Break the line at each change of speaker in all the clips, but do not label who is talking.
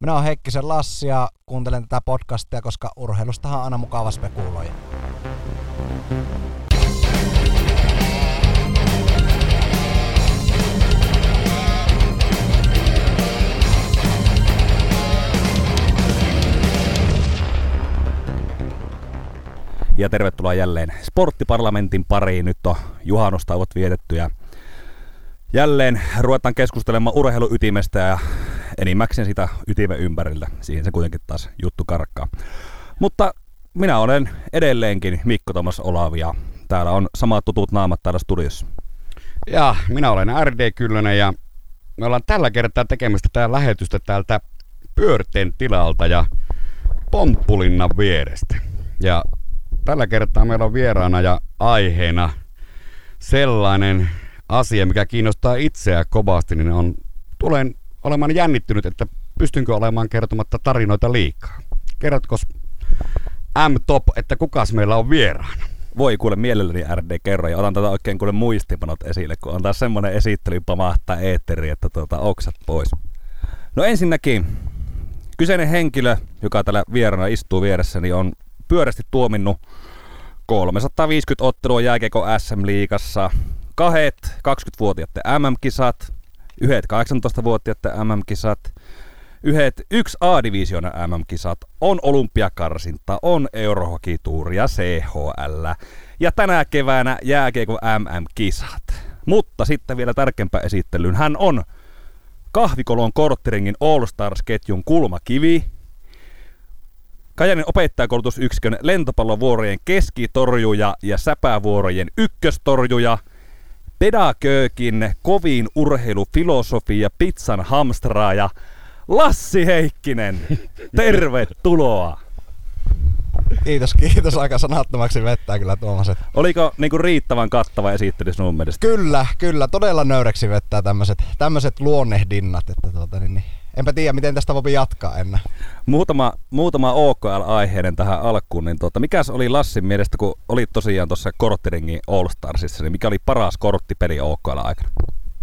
Minä olen Heikkisen Lassi ja kuuntelen tätä podcastia, koska urheilustahan on aina mukava spekuloida.
Ja tervetuloa jälleen Sporttiparlamentin pariin. Nyt on juhannustauot vietetty ja jälleen ruvetaan keskustelemaan urheiluytimestä ja enimmäkseen sitä ytimen ympärillä. Siihen se kuitenkin taas juttu karkkaa. Mutta minä olen edelleenkin Mikko Tomas Olavi ja täällä on samat tutut naamat täällä studiossa.
Ja minä olen RD Kyllönen ja me ollaan tällä kertaa tekemistä tää lähetystä täältä Pyörteen tilalta ja Pomppulinnan vierestä. Ja tällä kertaa meillä on vieraana ja aiheena sellainen asia, mikä kiinnostaa itseä kovasti, niin on, tulen olemaan jännittynyt, että pystynkö olemaan kertomatta tarinoita liikaa. Kerrotko M-Top, että kukas meillä on vieraana?
Voi kuule mielelläni RD kerro ja otan tätä oikein kuule muistipanot esille, kun on taas semmonen esittely pamahtaa eetteri, että tuota, oksat pois. No ensinnäkin, kyseinen henkilö, joka täällä vieraana istuu vieressäni, on pyörästi tuominnut 350 ottelua jääkeiko SM-liigassa, kahet 20-vuotiaiden MM-kisat, yhdet 18-vuotiaiden MM-kisat, yhdet yksi A-divisioonan MM-kisat, on olympiakarsinta, on eurohokituuri ja CHL ja tänä keväänä jääkeiko MM-kisat. Mutta sitten vielä tärkeämpää esittelyyn. Hän on kahvikolon kortteringin All Stars-ketjun kulmakivi, Kajanin opettajakoulutusyksikön lentopallovuorojen keskitorjuja ja säpävuorojen ykköstorjuja, pedagöökin kovin urheilufilosofia pizzan hamstraaja Lassi Heikkinen. Tervetuloa!
Kiitos, kiitos. Aika sanattomaksi vettää kyllä Tuomas.
Oliko niinku riittävän kattava esittely sinun mielestä?
Kyllä, kyllä. Todella nöyreksi vettää tämmöiset luonnehdinnat. Että tuota, niin, niin. Enpä tiedä, miten tästä voi jatkaa enää.
Muutama, muutama OKL-aiheinen tähän alkuun. Niin tuota, mikäs oli Lassin mielestä, kun olit tosiaan tuossa korttiringin All Starsissa, niin mikä oli paras korttipeli OKL-aikana?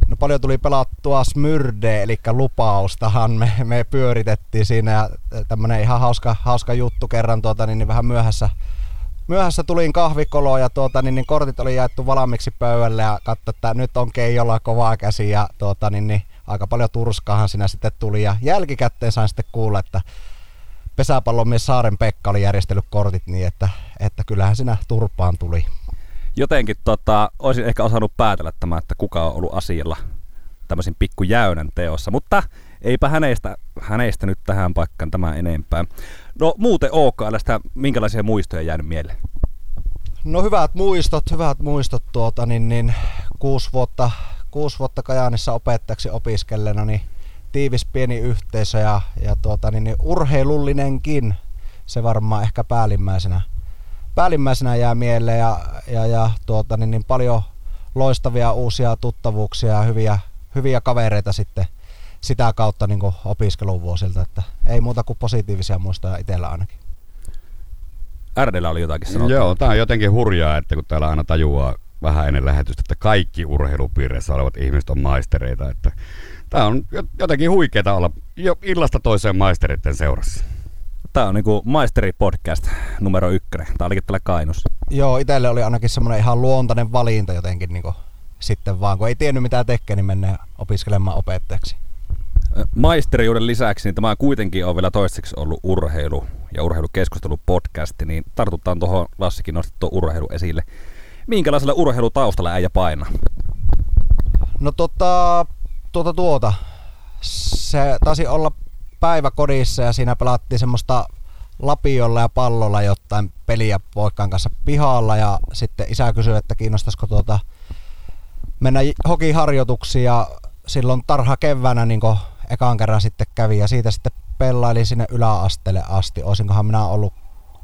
No paljon tuli pelattua Smyrde, eli lupaustahan me, me pyöritettiin siinä ja tämmönen ihan hauska, hauska juttu kerran tuota, niin, niin vähän myöhässä, myöhässä tulin kahvikoloon ja tuota, niin, niin kortit oli jaettu valmiiksi pöydälle ja katso, että nyt on Keijolla kovaa käsi ja tuota, niin, niin, aika paljon turskaahan siinä sitten tuli ja jälkikäteen sain sitten kuulla, että pesäpallomies Saaren Pekka oli järjestellyt kortit niin, että, että kyllähän siinä turpaan tuli
jotenkin tota, olisin ehkä osannut päätellä tämä, että kuka on ollut asialla tämmöisen pikkujäynän teossa, mutta eipä hänestä, hänestä nyt tähän paikkaan tämä enempää. No muuten OKLstä, minkälaisia muistoja jäänyt mieleen?
No hyvät muistot, hyvät muistot tuota, niin, niin kuusi vuotta, kuusi vuotta Kajaanissa opettajaksi opiskellena, niin tiivis pieni yhteisö ja, ja tuota, niin, niin urheilullinenkin, se varmaan ehkä päällimmäisenä päällimmäisenä jää mieleen ja, ja, ja tuota, niin, niin paljon loistavia uusia tuttavuuksia ja hyviä, hyviä kavereita sitten sitä kautta niin opiskeluvuosilta, että ei muuta kuin positiivisia muistoja itsellä ainakin.
Rdellä oli jotakin sanottu.
Joo, tämä on jotenkin hurjaa, että kun täällä aina tajuaa vähän ennen lähetystä, että kaikki urheilupiireissä olevat ihmiset on maistereita. Että tämä on jotenkin huikeaa olla jo illasta toiseen maistereiden seurassa.
Tämä on niinku maisteri-podcast numero ykkönen. Tämä olikin täällä Kainussa.
Joo, itselle oli ainakin semmoinen ihan luontainen valinta jotenkin niinku sitten vaan, kun ei tiennyt mitä tekee, niin mennään opiskelemaan opettajaksi.
Maisterijuuden lisäksi niin tämä kuitenkin on vielä toistaiseksi ollut urheilu ja urheilukeskustelu podcasti, niin tartutaan tuohon Lassikin nostettu urheilu esille. Minkälaisella urheilutaustalla äijä painaa?
No tota, tuota tuota. Se taisi olla päiväkodissa ja siinä pelattiin semmoista lapiolla ja pallolla jotain peliä poikkaan kanssa pihalla ja sitten isä kysyi, että kiinnostaisiko tuota mennä hokiharjoituksiin ja silloin tarha keväänä niin ekan kerran sitten kävi ja siitä sitten pelailin sinne yläasteelle asti. Olisinkohan minä ollut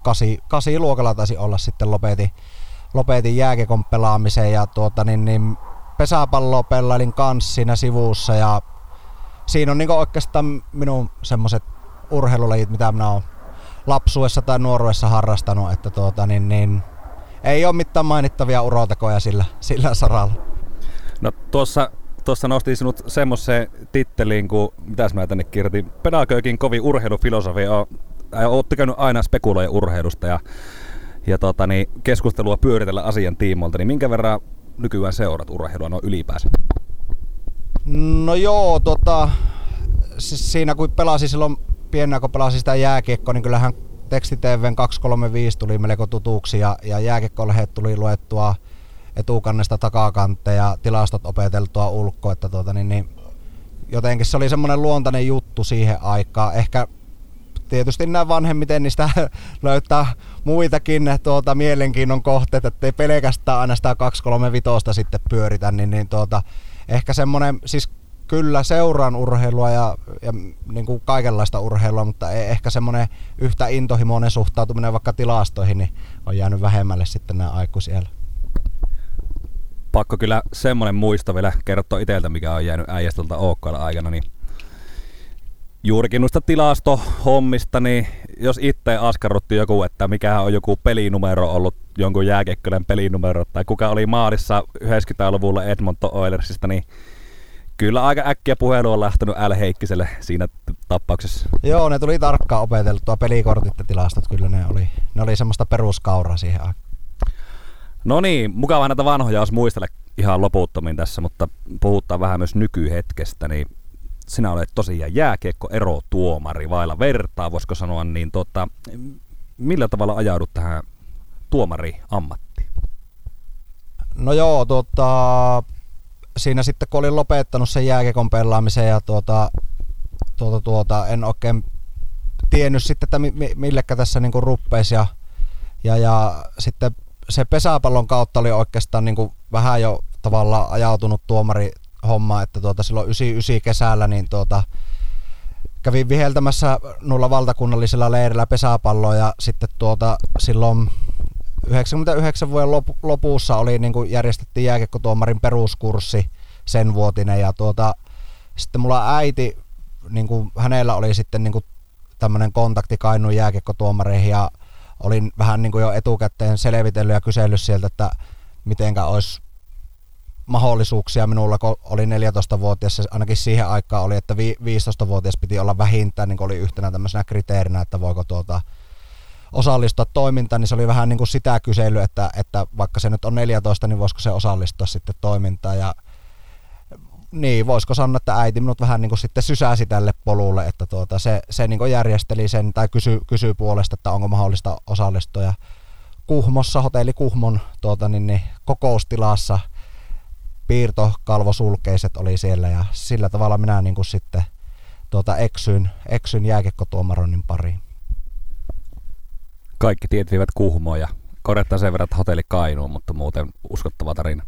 kasi, kasi luokalla taisi olla sitten lopetin, lopetin jääkekon pelaamisen ja tuota niin, niin pesäpalloa pelailin kanssa siinä sivussa ja siinä on niinku oikeastaan minun semmoiset urheilulajit, mitä minä olen lapsuessa tai nuoruudessa harrastanut, että tuota, niin, niin, ei ole mitään mainittavia urotekoja sillä, sillä saralla.
No tuossa tuossa nostin sinut semmoiseen titteliin kuin, mitäs mä tänne kirjoitin, Pedagogin kovin urheilufilosofi. Oot tykännyt aina spekuloida urheilusta ja, ja tota, niin, keskustelua pyöritellä asian tiimoilta, niin minkä verran nykyään seurat urheilua no ylipäänsä?
No joo, tota, siinä kun pelasi silloin pienenä, kun pelasi sitä jääkiekkoa, niin kyllähän tekstitvn 235 tuli melko tutuksi ja, ja jääkiekkolehdet tuli luettua etukannesta takakanteen ja tilastot opeteltua ulkoa, että tuota, niin, niin, jotenkin se oli semmoinen luontainen juttu siihen aikaan. Ehkä tietysti nämä vanhemmiten niistä löytää muitakin tuota, mielenkiinnon kohteita, ettei pelkästään aina sitä 235 sitten pyöritä, niin, niin tuota, ehkä semmoinen, siis kyllä seuraan urheilua ja, ja niin kuin kaikenlaista urheilua, mutta ei ehkä semmoinen yhtä intohimoinen suhtautuminen vaikka tilastoihin niin on jäänyt vähemmälle sitten nämä aikuisiellä.
Pakko kyllä semmoinen muisto vielä kertoa itseltä, mikä on jäänyt äijästöltä OKL aikana, niin juurikin noista tilastohommista, niin jos itse askarrutti joku, että mikä on joku pelinumero ollut jonkun jääkekkölän pelinumero, tai kuka oli maalissa 90-luvulla Edmonton Oilersista, niin kyllä aika äkkiä puhelu on lähtenyt L. Heikkiselle siinä tappauksessa.
Joo, ne tuli tarkkaan opeteltua pelikortit ja tilastot, kyllä ne oli, ne oli semmoista peruskauraa siihen aikaan.
No niin, mukava näitä vanhoja olisi muistella ihan loputtomin tässä, mutta puhutaan vähän myös nykyhetkestä, niin sinä olet tosiaan jääkiekko tuomari vailla vertaa, voisiko sanoa, niin tota, millä tavalla ajaudut tähän tuomari-ammattiin?
No joo, tota, siinä sitten kun olin lopettanut sen jääkiekon pelaamisen ja tuota, tuota, tuota, en oikein tiennyt sitten, että millekä tässä niin ruppeisi ja, ja, ja sitten se pesäpallon kautta oli oikeastaan niin kuin vähän jo tavallaan ajautunut tuomari homma, että tuota, silloin 99 kesällä niin tuota, kävin viheltämässä noilla valtakunnallisilla leirillä pesäpalloa ja sitten tuota, silloin 99 vuoden lopussa oli niin kuin järjestettiin jääkiekkotuomarin peruskurssi sen vuotinen ja tuota, sitten mulla äiti, niin kuin, hänellä oli sitten niin kuin tämmöinen kontakti Kainuun jääkiekkotuomareihin ja olin vähän niin kuin jo etukäteen selvitellyt ja kysellyt sieltä, että mitenkä olisi mahdollisuuksia minulla, kun oli 14-vuotias, ainakin siihen aikaan oli, että 15-vuotias piti olla vähintään, niin oli yhtenä tämmöisenä kriteerinä, että voiko tuota, osallistua toimintaan, niin se oli vähän niin kuin sitä kysely, että, että vaikka se nyt on 14, niin voisiko se osallistua sitten toimintaan ja niin, voisiko sanoa, että äiti minut vähän niin kuin sitten sysäsi tälle polulle, että tuota, se, se niin kuin järjesteli sen tai kysyi kysy puolesta, että onko mahdollista osallistua. Ja Kuhmossa, hotelli Kuhmon tuota, niin, niin, kokoustilassa piirtokalvosulkeiset oli siellä ja sillä tavalla minä niin kuin sitten tuota, eksyin, eksyin jääkekkotuomaroinnin pariin.
Kaikki tiet viivät Kuhmoon ja korjattaa sen verran, että hotelli Kainuun, mutta muuten uskottava tarina.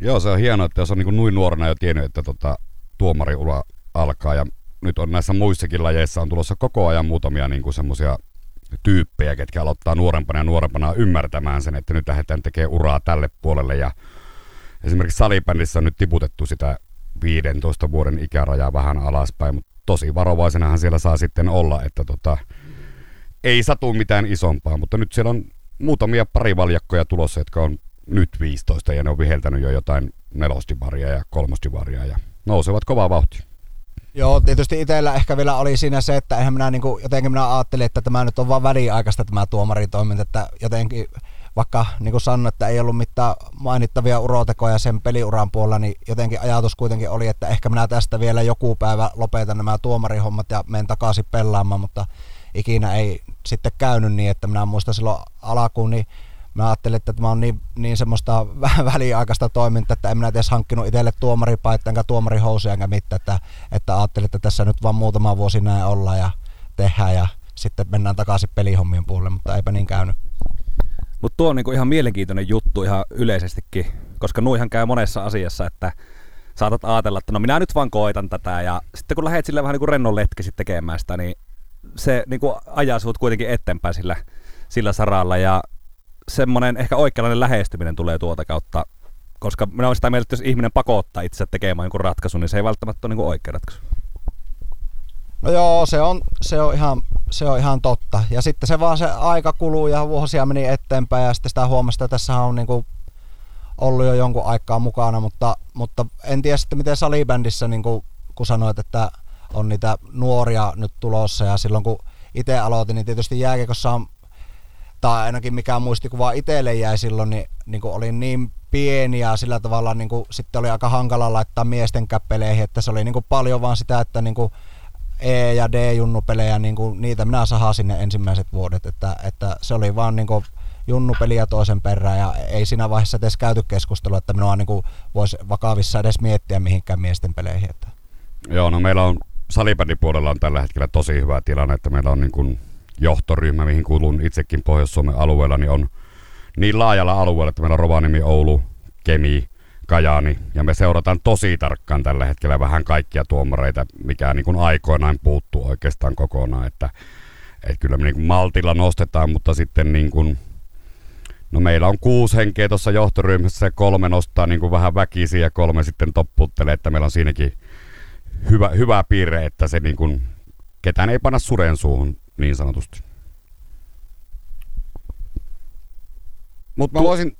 Joo, se on hienoa, että jos on niin noin nuorena jo tiennyt, että tota, tuomariura alkaa ja nyt on näissä muissakin lajeissa on tulossa koko ajan muutamia niin semmoisia tyyppejä, ketkä aloittaa nuorempana ja nuorempana ymmärtämään sen, että nyt lähdetään tekemään uraa tälle puolelle ja esimerkiksi salibändissä on nyt tiputettu sitä 15 vuoden ikärajaa vähän alaspäin, mutta tosi varovaisenahan siellä saa sitten olla, että tota, ei satu mitään isompaa, mutta nyt siellä on muutamia parivaljakkoja tulossa, jotka on nyt 15 ja ne on viheltänyt jo jotain nelostivaria ja kolmostivaria ja nousevat kovaa vauhtia.
Joo, tietysti itsellä ehkä vielä oli siinä se, että eihän minä niin kuin, jotenkin minä ajattelin, että tämä nyt on vain väliaikaista tämä tuomaritoiminta, että jotenkin vaikka niin kuin sanoin, että ei ollut mitään mainittavia urotekoja sen peliuran puolella, niin jotenkin ajatus kuitenkin oli, että ehkä minä tästä vielä joku päivä lopetan nämä tuomarihommat ja menen takaisin pelaamaan, mutta ikinä ei sitten käynyt niin, että minä muistan silloin alkuun, niin mä ajattelin, että tämä on niin, niin semmoista väliaikaista toimintaa, että en minä edes hankkinut itselle tuomaripaita enkä tuomarihousuja enkä mitään, että, että ajattelin, että tässä nyt vaan muutama vuosi näin olla ja tehdään ja sitten mennään takaisin pelihommien puolelle, mutta eipä niin käynyt.
Mutta tuo on niinku ihan mielenkiintoinen juttu ihan yleisestikin, koska nuihan käy monessa asiassa, että saatat ajatella, että no minä nyt vaan koitan tätä ja sitten kun lähdet sille vähän niin kuin rennon letkisit tekemään sitä, niin se niin kuin ajaa sinut kuitenkin eteenpäin sillä, sillä saralla ja semmoinen ehkä oikeanlainen lähestyminen tulee tuota kautta, koska minä olen sitä mieltä, että jos ihminen pakottaa itse tekemään jonkun ratkaisun, niin se ei välttämättä ole niin oikea ratkaisu.
No joo, se on, se, on ihan, se on ihan totta. Ja sitten se vaan se aika kuluu ja vuosia meni eteenpäin ja sitten sitä huomasi, että tässä on niin kuin ollut jo jonkun aikaa mukana, mutta, mutta en tiedä sitten miten salibändissä, niin kuin, kun sanoit, että on niitä nuoria nyt tulossa ja silloin kun itse aloitin, niin tietysti jääkiekossa on, tai ainakin mikä muistikuva itselle jäi silloin, niin, niin kuin olin niin pieni ja sillä tavalla niin kuin, sitten oli aika hankala laittaa miesten käppeleihin, että se oli niin kuin paljon vaan sitä, että niin kuin E- ja D-junnupelejä, niin kuin, niitä minä sahasin ne ensimmäiset vuodet, että, että se oli vaan niin kuin, junnupeliä toisen perään ja ei siinä vaiheessa edes käyty keskustelua, että minua niin voisi vakavissa edes miettiä mihinkään miesten peleihin. Että.
Joo, no meillä on puolella on tällä hetkellä tosi hyvä tilanne, että meillä on niin kuin johtoryhmä, mihin kuulun itsekin Pohjois-Suomen alueella, niin on niin laajalla alueella, että meillä on Rovaniemi, Oulu, Kemi, Kajaani, ja me seurataan tosi tarkkaan tällä hetkellä vähän kaikkia tuomareita, mikä niin kuin aikoinaan puuttuu oikeastaan kokonaan, että, että kyllä me niin kuin maltilla nostetaan, mutta sitten niin kuin, no meillä on kuusi henkeä tuossa johtoryhmässä ja kolme nostaa niin kuin vähän väkisiä ja kolme sitten topputtelee, että meillä on siinäkin hyvä, hyvä piirre, että se niin kuin, ketään ei panna suren suuhun niin sanotusti. Mutta mä voisin,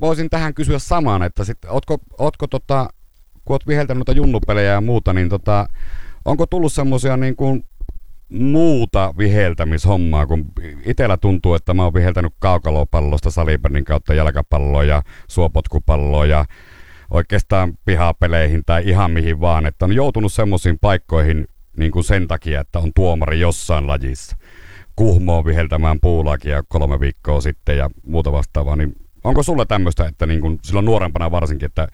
voisin tähän kysyä samaan, että sit, ootko, ootko tota, kun oot viheltänyt noita junnupelejä ja muuta, niin tota, onko tullut semmoisia niin kuin muuta viheltämishommaa, kun itellä tuntuu, että mä oon viheltänyt kaukalopallosta salibändin kautta jalkapalloa ja suopotkupalloa ja oikeastaan pihapeleihin tai ihan mihin vaan, että on joutunut semmoisiin paikkoihin niin kuin sen takia, että on tuomari jossain lajissa. Kuhmoon viheltämään puulakia kolme viikkoa sitten ja muuta vastaavaa, niin onko sulla tämmöistä, että niin kuin silloin nuorempana varsinkin, että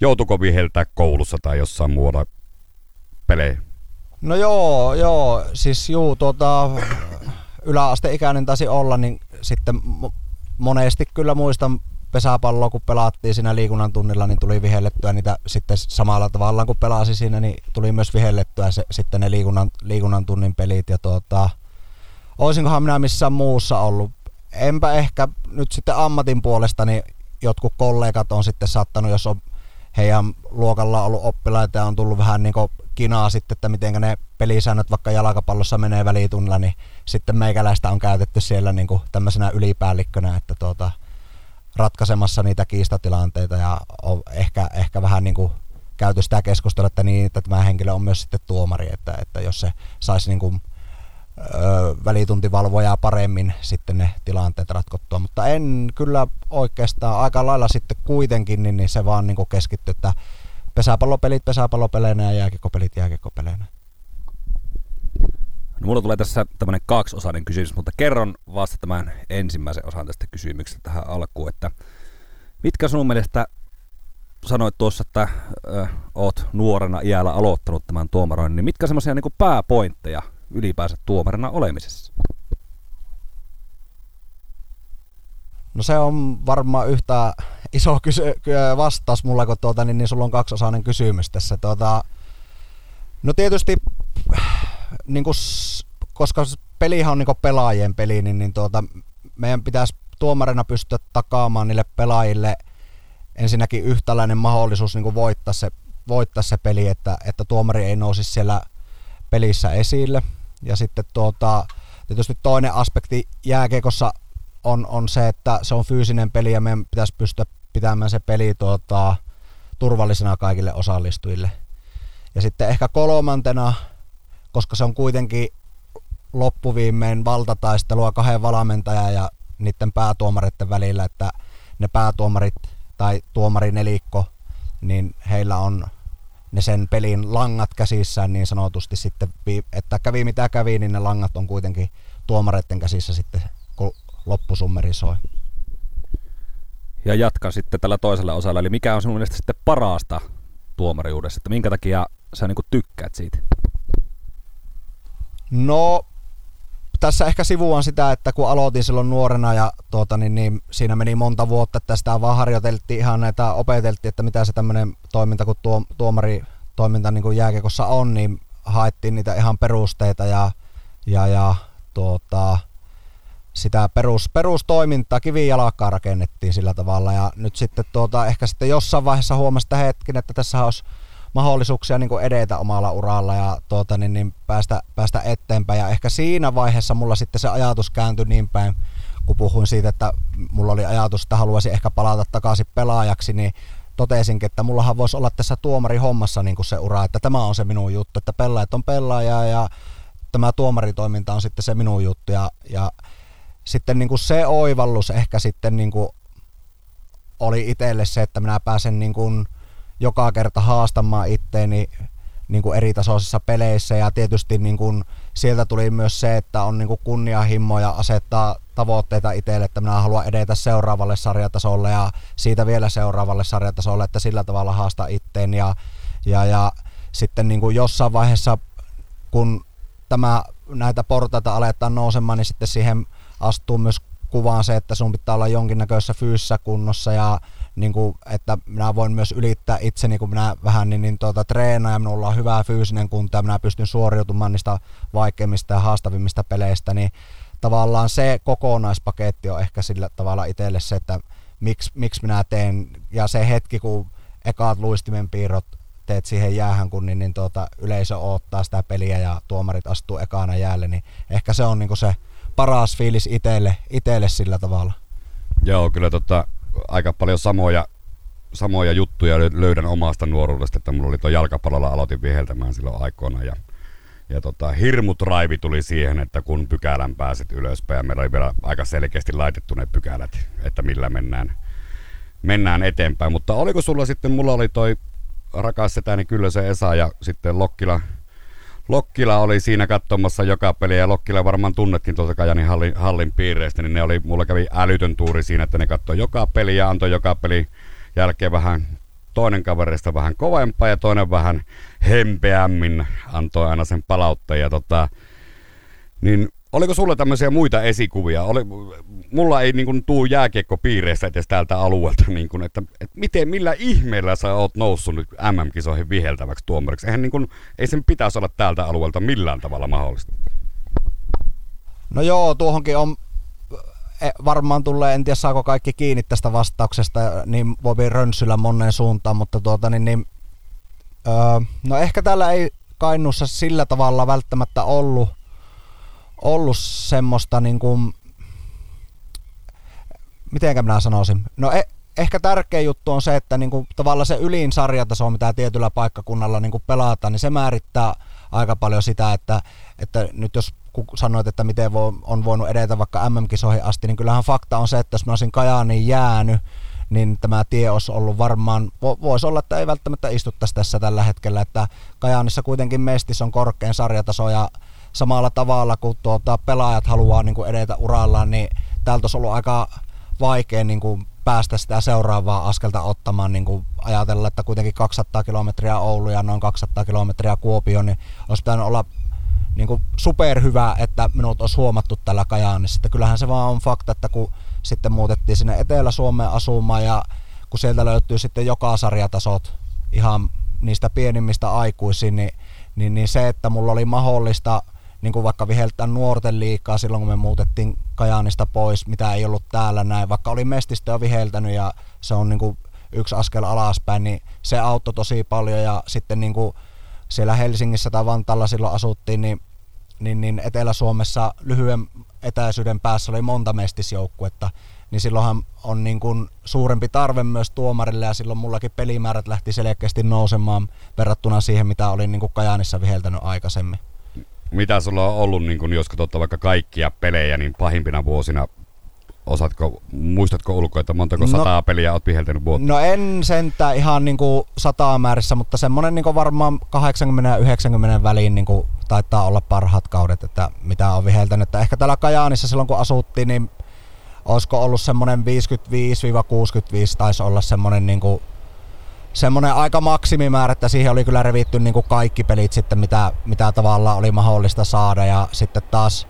joutuko viheltää koulussa tai jossain muualla pelejä?
No joo, joo, siis juu, tuota, yläasteikäinen taisi olla, niin sitten monesti kyllä muistan pesäpalloa, kun pelattiin siinä liikunnan tunnilla, niin tuli vihellettyä niitä sitten samalla tavalla, kun pelasi siinä, niin tuli myös vihellettyä se, sitten ne liikunnan, liikunnan tunnin pelit. Ja tuota, olisinkohan minä missään muussa ollut. Enpä ehkä nyt sitten ammatin puolesta, niin jotkut kollegat on sitten saattanut, jos on heidän luokalla ollut oppilaita ja on tullut vähän niin kinaa sitten, että miten ne pelisäännöt vaikka jalkapallossa menee välitunnilla, niin sitten meikäläistä on käytetty siellä niin tämmöisenä ylipäällikkönä, että tuota, ratkaisemassa niitä kiistatilanteita ja on ehkä, ehkä vähän niin kuin käyty sitä keskustelua, että, niin, että tämä henkilö on myös sitten tuomari, että, että jos se saisi niin kuin, ö, välituntivalvojaa paremmin sitten ne tilanteet ratkottua, mutta en kyllä oikeastaan aika lailla sitten kuitenkin, niin, niin se vaan niin keskittyy, että pesäpallopelit pesäpallopeleinä ja jääkikopelit jääkikopeleinä.
No, mulla tulee tässä tämmöinen kaksiosainen kysymys, mutta kerron vasta tämän ensimmäisen osan tästä kysymyksestä tähän alkuun, että mitkä sinun mielestä sanoit tuossa, että ö, oot nuorena iällä aloittanut tämän tuomaroinnin, niin mitkä semmoisia niin pääpointteja ylipäänsä tuomarina olemisessa?
No se on varmaan yhtä iso kysy- vastaus mulla, kun tuota, niin, niin sulla on kaksiosainen kysymys tässä. Tuota, no tietysti niin kuin, koska pelihan on niin pelaajien peli, niin, niin tuota, meidän pitäisi tuomarina pystyä takaamaan niille pelaajille ensinnäkin yhtäläinen mahdollisuus niin voittaa, se, voittaa se peli, että, että tuomari ei nousisi siellä pelissä esille. Ja sitten tuota, tietysti toinen aspekti jääkekossa on, on se, että se on fyysinen peli ja meidän pitäisi pystyä pitämään se peli tuota, turvallisena kaikille osallistujille. Ja sitten ehkä kolmantena koska se on kuitenkin loppuviimein valtataistelua kahden valmentajan ja niiden päätuomareiden välillä, että ne päätuomarit tai tuomari nelikko, niin heillä on ne sen pelin langat käsissään niin sanotusti sitten, että kävi mitä kävi, niin ne langat on kuitenkin tuomareiden käsissä sitten, kun loppusummeri soi.
Ja jatkan sitten tällä toisella osalla, eli mikä on sinun mielestä sitten parasta tuomariudessa, että minkä takia sä niin tykkäät siitä?
No, tässä ehkä sivuan sitä, että kun aloitin silloin nuorena ja tuota, niin, niin, siinä meni monta vuotta, että sitä vaan harjoiteltiin ihan näitä, opeteltiin, että mitä se tämmöinen toiminta, kun tuo, tuomari toiminta niin kuin jääkekossa on, niin haettiin niitä ihan perusteita ja, ja, ja tuota, sitä perus, perustoimintaa, kivijalkaa rakennettiin sillä tavalla ja nyt sitten tuota, ehkä sitten jossain vaiheessa huomasi, että että tässä olisi mahdollisuuksia niin kuin edetä omalla uralla ja tuota, niin, niin päästä, päästä eteenpäin. Ja ehkä siinä vaiheessa mulla sitten se ajatus kääntyi niin päin, kun puhuin siitä, että mulla oli ajatus, että haluaisin ehkä palata takaisin pelaajaksi, niin totesinkin, että mullahan voisi olla tässä tuomari hommassa niin kuin se ura, että tämä on se minun juttu, että pelaajat on pelaaja ja tämä tuomaritoiminta on sitten se minun juttu ja, ja sitten niin kuin se oivallus ehkä sitten niin kuin oli itselle se, että minä pääsen niin kuin joka kerta haastamaan itteeni niin kuin eri tasoisissa peleissä. Ja tietysti niin kuin sieltä tuli myös se, että on niin kuin kunnianhimo ja asettaa tavoitteita itselle, että minä haluan edetä seuraavalle sarjatasolle ja siitä vielä seuraavalle sarjatasolle, että sillä tavalla haastaa itteen. Ja, ja, ja sitten niin kuin jossain vaiheessa, kun tämä, näitä portaita aletaan nousemaan, niin sitten siihen astuu myös kuvaan se, että sun pitää olla jonkinnäköisessä fyysisessä kunnossa ja niin kuin, että minä voin myös ylittää itseni, kun minä vähän niin, niin tuota, treenaan ja minulla on hyvä fyysinen kunto ja minä pystyn suoriutumaan niistä vaikeimmista ja haastavimmista peleistä, niin tavallaan se kokonaispaketti on ehkä sillä tavalla itselle se, että miksi, miksi minä teen, ja se hetki, kun ekaat luistimen piirrot teet siihen jäähän, kun niin, niin tuota, yleisö odottaa sitä peliä ja tuomarit astuu ekana jäälle, niin ehkä se on niin se paras fiilis itselle, itselle sillä tavalla.
Joo, kyllä tota, aika paljon samoja, samoja juttuja löydän omasta nuoruudesta, että mulla oli tuo jalkapallolla aloitin viheltämään silloin aikoina ja ja tota, hirmutraivi tuli siihen, että kun pykälän pääset ylöspäin, ja meillä oli vielä aika selkeästi laitettu ne pykälät, että millä mennään, mennään eteenpäin. Mutta oliko sulla sitten, mulla oli toi rakas setäni kyllä se Esa ja sitten Lokkila, Lokkila oli siinä katsomassa joka peli ja Lokkila varmaan tunnettiin tuolta Kajanin hallin, hallin piireistä, niin ne oli, mulla kävi älytön tuuri siinä, että ne katsoi joka peli ja antoi joka peli jälkeen vähän toinen kaverista vähän kovempaa ja toinen vähän hempeämmin antoi aina sen palautteen. Ja tota, niin oliko sulle tämmöisiä muita esikuvia? Oli, mulla ei niin kuin, tuu jääkiekkopiireistä edes täältä alueelta, niin kuin, että, että miten, millä ihmeellä sä oot noussut nyt MM-kisoihin viheltäväksi tuomariksi? Eihän niin kuin, ei sen pitäisi olla täältä alueelta millään tavalla mahdollista.
No joo, tuohonkin on e, varmaan tulee, en tiedä saako kaikki kiinni tästä vastauksesta, niin voi rönsyllä monen suuntaan, mutta tuota, niin, niin, öö, no ehkä täällä ei Kainuussa sillä tavalla välttämättä ollut, ollut semmoista niin kuin, mitenkä minä sanoisin, no e, ehkä tärkeä juttu on se, että niin kuin, tavallaan se ylin sarjataso, mitä tietyllä paikkakunnalla niin kuin pelataan, niin se määrittää aika paljon sitä, että, että nyt jos kun sanoit, että miten voi, on voinut edetä vaikka MM-kisoihin asti, niin kyllähän fakta on se, että jos mä olisin Kajaaniin jäänyt, niin tämä tie olisi ollut varmaan, voisi olla, että ei välttämättä istuttaisi tässä tällä hetkellä, että Kajaanissa kuitenkin mestis on korkein sarjataso ja samalla tavalla kun tuota, pelaajat haluaa niin kuin edetä urallaan, niin täältä olisi ollut aika vaikea niin kuin päästä sitä seuraavaa askelta ottamaan, niin kuin ajatella, että kuitenkin 200 kilometriä Oulu ja noin 200 kilometriä Kuopio, niin olisi pitänyt olla niin kuin superhyvä, että minut olisi huomattu tällä Kajaanissa. Että kyllähän se vaan on fakta, että kun sitten muutettiin sinne Etelä-Suomeen asumaan ja kun sieltä löytyy sitten joka sarjatasot ihan niistä pienimmistä aikuisiin, niin, niin, niin se, että mulla oli mahdollista niin kuin vaikka viheltää nuorten liikaa silloin, kun me muutettiin Kajaanista pois, mitä ei ollut täällä näin, vaikka oli mestistä jo viheltänyt ja se on niin kuin yksi askel alaspäin, niin se auttoi tosi paljon. Ja sitten niin kuin siellä Helsingissä tai Vantaalla silloin asuttiin, niin, niin, niin Etelä-Suomessa lyhyen etäisyyden päässä oli monta mestisjoukkuetta, niin silloinhan on niin kuin suurempi tarve myös tuomarille ja silloin mullakin pelimäärät lähti selkeästi nousemaan verrattuna siihen, mitä olin niin kuin Kajaanissa viheltänyt aikaisemmin.
Mitä sulla on ollut, niin kun, jos katsot vaikka kaikkia pelejä, niin pahimpina vuosina Osaatko, muistatko ulkoa, että montako no, sataa peliä olet viheltänyt vuotta?
No en sentään ihan niin kuin sataa määrissä, mutta semmoinen niin varmaan 80 ja 90 väliin niin kuin taitaa olla parhaat kaudet, että mitä on viheltänyt. Että ehkä täällä Kajaanissa silloin kun asuttiin, niin olisiko ollut semmoinen 55-65 taisi olla semmoinen niin kuin semmoinen aika maksimimäärä, että siihen oli kyllä revitty niin kuin kaikki pelit sitten, mitä, mitä tavallaan oli mahdollista saada. Ja sitten taas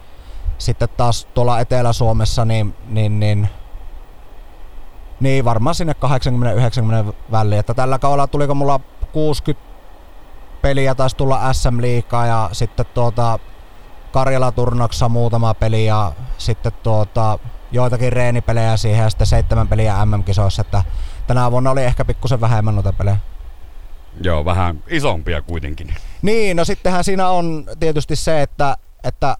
sitten taas tuolla Etelä-Suomessa, niin, niin, niin, niin varmaan sinne 80-90 väliin. Että tällä kaudella tuliko mulla 60 peliä taisi tulla SM Liikaa ja sitten tuota Karjala turnauksessa muutama peli ja sitten tuota joitakin reenipelejä siihen ja sitten seitsemän peliä MM-kisoissa, että tänä vuonna oli ehkä pikkusen vähemmän noita pelejä.
Joo, vähän isompia kuitenkin.
Niin, no sittenhän siinä on tietysti se, että, että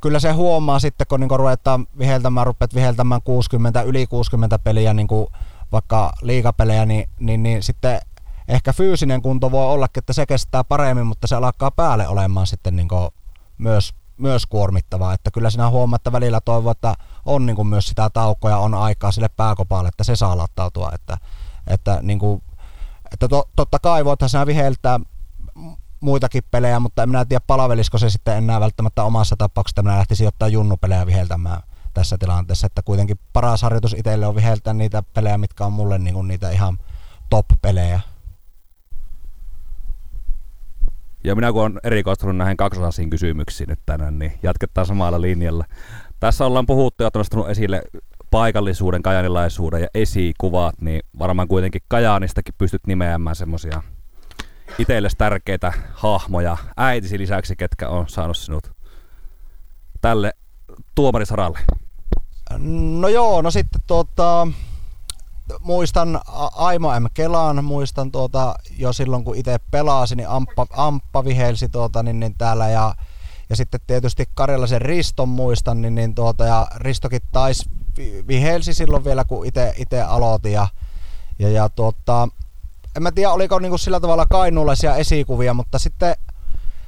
kyllä se huomaa sitten, kun niinku ruvetaan viheltämään, rupeat viheltämään 60, yli 60 peliä, niinku vaikka liikapelejä, niin, niin, niin sitten ehkä fyysinen kunto voi olla, että se kestää paremmin, mutta se alkaa päälle olemaan sitten niinku myös, myös kuormittavaa. Että kyllä sinä huomaat, että välillä toivoo, että on niinku myös sitä taukoja, on aikaa sille pääkopaalle, että se saa lattautua. Että, että, niinku, että to, totta kai voithan sinä viheltää muitakin pelejä, mutta en minä tiedä palvelisiko se sitten enää välttämättä omassa tapauksessa, että minä lähtisin ottaa junnupelejä viheltämään tässä tilanteessa, että kuitenkin paras harjoitus itselle on viheltää niitä pelejä, mitkä on mulle niin kuin niitä ihan top-pelejä.
Ja minä kun olen erikoistunut näihin kaksosaisiin kysymyksiin nyt tänään, niin jatketaan samalla linjalla. Tässä ollaan puhuttu ja nostanut esille paikallisuuden, kajanilaisuuden ja esikuvat, niin varmaan kuitenkin Kajaanistakin pystyt nimeämään semmosia itsellesi tärkeitä hahmoja äitisi lisäksi, ketkä on saanut sinut tälle tuomarisaralle?
No joo, no sitten tuota, muistan Aimo M. Kelan, muistan tuota, jo silloin kun itse pelasin, niin Amppa, Amppa vihelsi tuota, niin, niin täällä. Ja, ja sitten tietysti Karjalaisen Riston muistan, niin, niin tuota, ja Ristokin taisi vihelsi silloin vielä kun itse aloitin. Ja, ja, ja tuota, en mä tiedä oliko niinku sillä tavalla kainuulaisia esikuvia, mutta sitten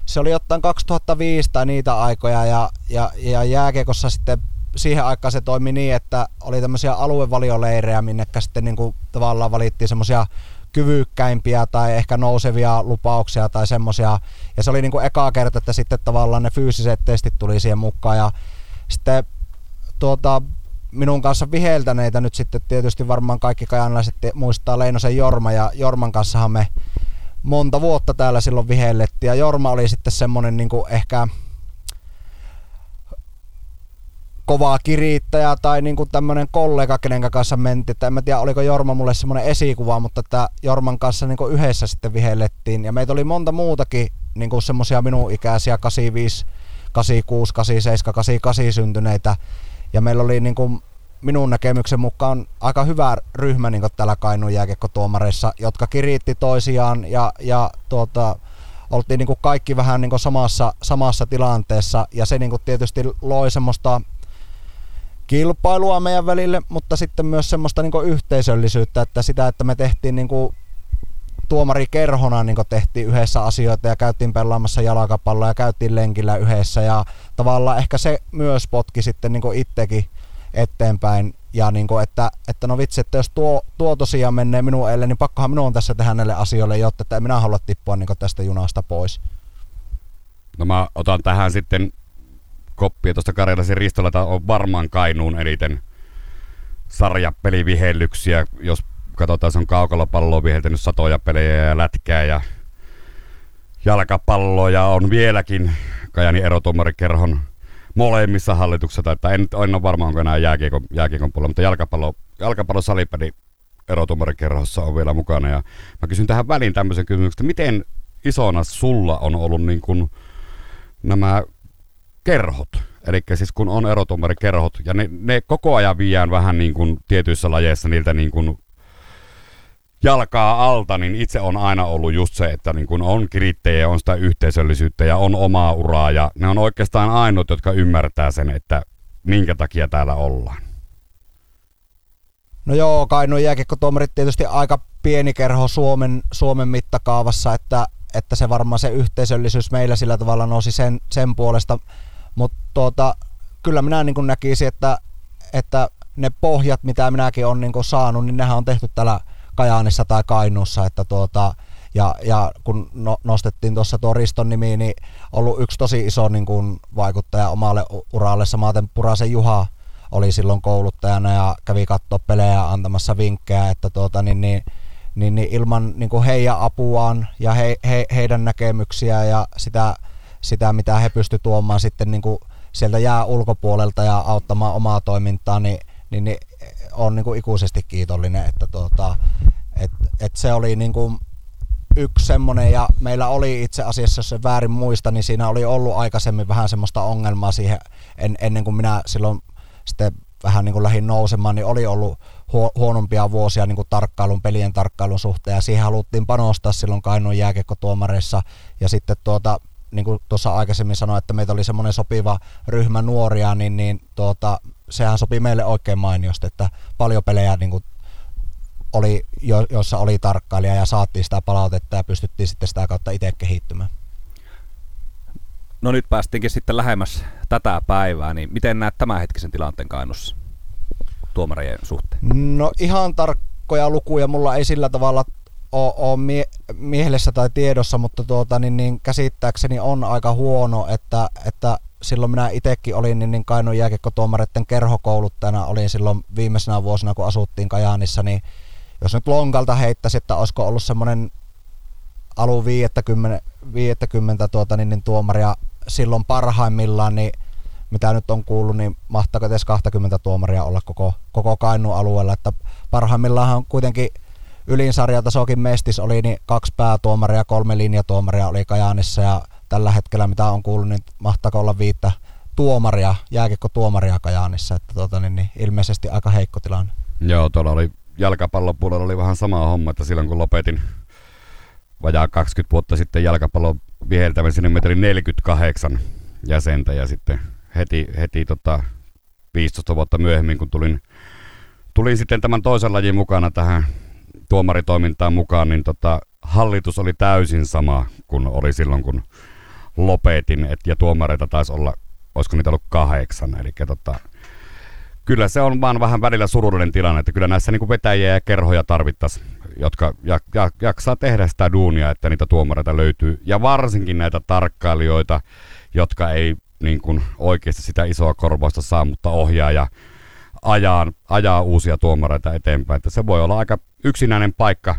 se oli jotain 2005 tai niitä aikoja. Ja, ja, ja jääkiekossa sitten siihen aikaan se toimi niin, että oli tämmöisiä aluevalioleirejä, minne sitten niinku tavallaan valittiin semmoisia kyvykkäimpiä tai ehkä nousevia lupauksia tai semmoisia. Ja se oli niinku eka kerta, että sitten tavallaan ne fyysiset testit tuli siihen mukaan. Ja sitten tuota, minun kanssa viheltäneitä nyt sitten tietysti varmaan kaikki kajanlaiset muistaa Leinosen Jorma ja Jorman kanssahan me monta vuotta täällä silloin vihellettiin ja Jorma oli sitten semmonen niin ehkä kovaa kirittäjä tai niin kuin tämmöinen kollega, kenen kanssa mentiin. Että en mä tiedä, oliko Jorma mulle semmoinen esikuva, mutta että Jorman kanssa niin kuin yhdessä sitten vihellettiin. Ja meitä oli monta muutakin kuin semmoisia minun ikäisiä 85, 86, 87, 88 syntyneitä, ja meillä oli niin kuin minun näkemyksen mukaan aika hyvä ryhmä niin täällä Kainuun jääkiekkotuomareissa, jotka kiriitti toisiaan ja, ja tuota, oltiin niin kuin kaikki vähän niin samassa, samassa tilanteessa ja se niin tietysti loi semmoista kilpailua meidän välille, mutta sitten myös semmoista niin yhteisöllisyyttä, että sitä, että me tehtiin niin kuin tuomarikerhona niin tehtiin yhdessä asioita ja käytiin pelaamassa jalkapalloa ja käytiin lenkillä yhdessä ja tavallaan ehkä se myös potki sitten niin itsekin eteenpäin ja niin kuin, että, että no vitsi, että jos tuo, tuo tosiaan menee minun elle, niin pakkohan minun on tässä tehdä näille asioille, jotta että minä halua tippua niin tästä junasta pois.
No mä otan tähän sitten koppia tuosta Karjalaisen Ristolla, on varmaan Kainuun eniten sarjapelivihellyksiä, jos katsotaan, se on kaukalopalloa viheltänyt satoja pelejä ja lätkää ja jalkapalloja on vieläkin Kajani erotuomarikerhon molemmissa hallituksissa, että en, en ole varma, onko enää jääkiekon, jääkiekon puolella, mutta jalkapallo, jalkapallo salipädi erotuomarikerhossa on vielä mukana. Ja mä kysyn tähän väliin tämmöisen kysymyksen, että miten isona sulla on ollut niin kuin nämä kerhot? Eli siis kun on erotuomarikerhot, ja ne, ne koko ajan viiään vähän niin kuin tietyissä lajeissa niiltä niin kuin jalkaa alta, niin itse on aina ollut just se, että niin kun on kriittejä, on sitä yhteisöllisyyttä ja on omaa uraa ja ne on oikeastaan ainoat, jotka ymmärtää sen, että minkä takia täällä ollaan.
No joo, Kainuun jääkiekkotuomarit tietysti aika pieni kerho Suomen, Suomen mittakaavassa, että, että se varmaan se yhteisöllisyys meillä sillä tavalla nousi sen, sen puolesta, mutta tuota, kyllä minä niin näkisin, että, että ne pohjat, mitä minäkin olen niin saanut, niin nehän on tehty täällä Kajaanissa tai Kainuussa, että tuota, ja, ja kun no, nostettiin tuossa tuo Riston nimi, niin ollut yksi tosi iso niin kuin, vaikuttaja omalle uralle. Samaten Purasen Juha oli silloin kouluttajana ja kävi katsoa pelejä antamassa vinkkejä, että tuota, niin, niin, niin, niin ilman niin kuin heidän apuaan ja he, he, heidän näkemyksiä ja sitä, sitä, mitä he pystyivät tuomaan sitten niin kuin sieltä jää ulkopuolelta ja auttamaan omaa toimintaa, niin, niin, niin on niin kuin ikuisesti kiitollinen, että tuota, et, et se oli niin kuin yksi semmoinen ja meillä oli itse asiassa, jos se väärin muista, niin siinä oli ollut aikaisemmin vähän semmoista ongelmaa siihen en, ennen kuin minä silloin sitten vähän niin kuin lähdin nousemaan, niin oli ollut huonompia vuosia niin kuin tarkkailun, pelien tarkkailun suhteen ja siihen haluttiin panostaa silloin Kainuun jääkiekkotuomareissa. Ja sitten tuota, niin kuin tuossa aikaisemmin sanoin, että meitä oli semmoinen sopiva ryhmä nuoria, niin, niin tuota, sehän sopii meille oikein mainiosti, että paljon pelejä niin kuin oli, jo, jossa oli tarkkailija ja saatiin sitä palautetta ja pystyttiin sitten sitä kautta itse kehittymään.
No nyt päästiinkin sitten lähemmäs tätä päivää, niin miten näet tämänhetkisen tilanteen Kainussa tuomarien suhteen?
No ihan tarkkoja lukuja mulla ei sillä tavalla ole, ole mie- mielessä tai tiedossa, mutta tuota, niin, niin käsittääkseni on aika huono, että, että silloin minä itsekin olin niin, niin Kainuun jääkekkotuomareiden kerhokouluttajana, olin silloin viimeisenä vuosina, kun asuttiin Kajaanissa, niin jos nyt lonkalta heittäisi, että olisiko ollut semmoinen alun 50, 50 tuota, niin, niin tuomaria silloin parhaimmillaan, niin mitä nyt on kuullut, niin mahtaako edes 20 tuomaria olla koko, koko Kainuun alueella, että parhaimmillaan kuitenkin ylinsarjatasokin mestis oli, niin kaksi päätuomaria, kolme linjatuomaria oli Kajaanissa ja tällä hetkellä mitä on kuullut, niin mahtaako olla viittä tuomaria, jääkekko tuomaria Kajaanissa, että tuota, niin, niin, ilmeisesti aika heikko tilanne.
Joo, tuolla oli jalkapallopuolella oli vähän sama homma, että silloin kun lopetin vajaa 20 vuotta sitten jalkapallon viheltämisen, sinne meitä oli 48 jäsentä ja sitten heti, heti tota 15 vuotta myöhemmin, kun tulin, tulin sitten tämän toisen lajin mukana tähän tuomaritoimintaan mukaan, niin tota, hallitus oli täysin sama kuin oli silloin, kun lopetin. Et, ja tuomareita taisi olla, olisiko niitä ollut kahdeksan. Eli tota, kyllä se on vaan vähän välillä surullinen tilanne, että kyllä näissä niin vetäjiä ja kerhoja tarvittaisiin, jotka jak, jak, jaksaa tehdä sitä duunia, että niitä tuomareita löytyy. Ja varsinkin näitä tarkkailijoita, jotka ei niin kuin oikeasti sitä isoa korvausta saa, mutta ohjaa ja ajaa, ajaa uusia tuomareita eteenpäin. Että se voi olla aika yksinäinen paikka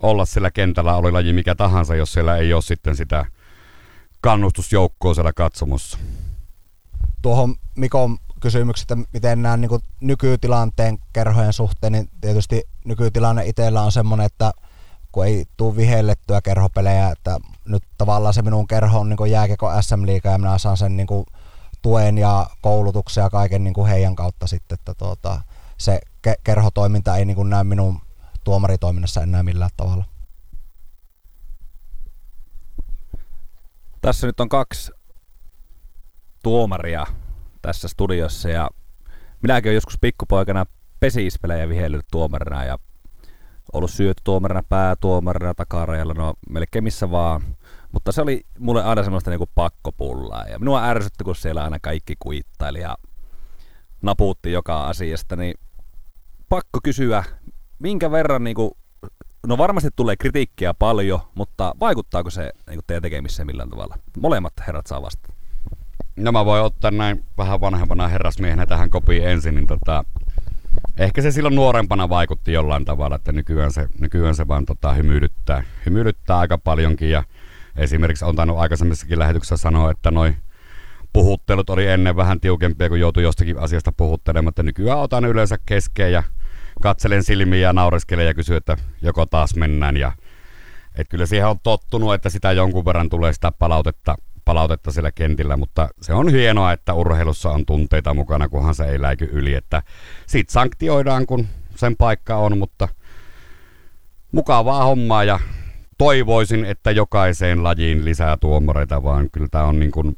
olla sillä kentällä, oli laji mikä tahansa, jos siellä ei ole sitten sitä kannustusjoukkoa siellä katsomossa.
Tuohon Mikon kysymyksestä, miten näen niin nykytilanteen kerhojen suhteen, niin tietysti nykytilanne itsellä on semmoinen, että kun ei tule vihellettyä kerhopelejä, että nyt tavallaan se minun kerho on niin jääkeko SM-liiga ja minä saan sen niin kuin tuen ja koulutuksen ja kaiken niin kuin heidän kautta sitten, että tuota, se ke- kerhotoiminta ei niin kuin näy minun tuomaritoiminnassa enää millään tavalla.
Tässä nyt on kaksi tuomaria tässä studiossa ja minäkin olen joskus pikkupoikana pesiispelejä vihellyt tuomarina ja ollut syöttötuomarina, päätuomarina, takarajalla, no melkein missä vaan. Mutta se oli mulle aina semmoista niinku pakkopullaa. Ja minua ärsytti, kun siellä aina kaikki kuittaili ja napuutti joka asiasta. Niin pakko kysyä, minkä verran niinku, no varmasti tulee kritiikkiä paljon, mutta vaikuttaako se niinku teidän tekemiseen millään tavalla? Molemmat herrat saa vastata.
No mä voin ottaa näin vähän vanhempana herrasmiehenä tähän kopiin ensin, niin tota, ehkä se silloin nuorempana vaikutti jollain tavalla, että nykyään se, nykyään se vaan tota, hymyilyttää, hymyilyttää aika paljonkin ja esimerkiksi on tainnut aikaisemmissakin lähetyksessä sanoa, että noin puhuttelut oli ennen vähän tiukempia, kun joutui jostakin asiasta puhuttelemaan, että nykyään otan yleensä keskeen ja katselen silmiä ja naureskelen ja kysyn, että joko taas mennään. Ja et kyllä siihen on tottunut, että sitä jonkun verran tulee sitä palautetta, palautetta siellä kentillä, mutta se on hienoa, että urheilussa on tunteita mukana, kunhan se ei läiky yli, että sit sanktioidaan, kun sen paikka on, mutta mukavaa hommaa ja toivoisin, että jokaiseen lajiin lisää tuomareita, vaan kyllä tämä on niin kuin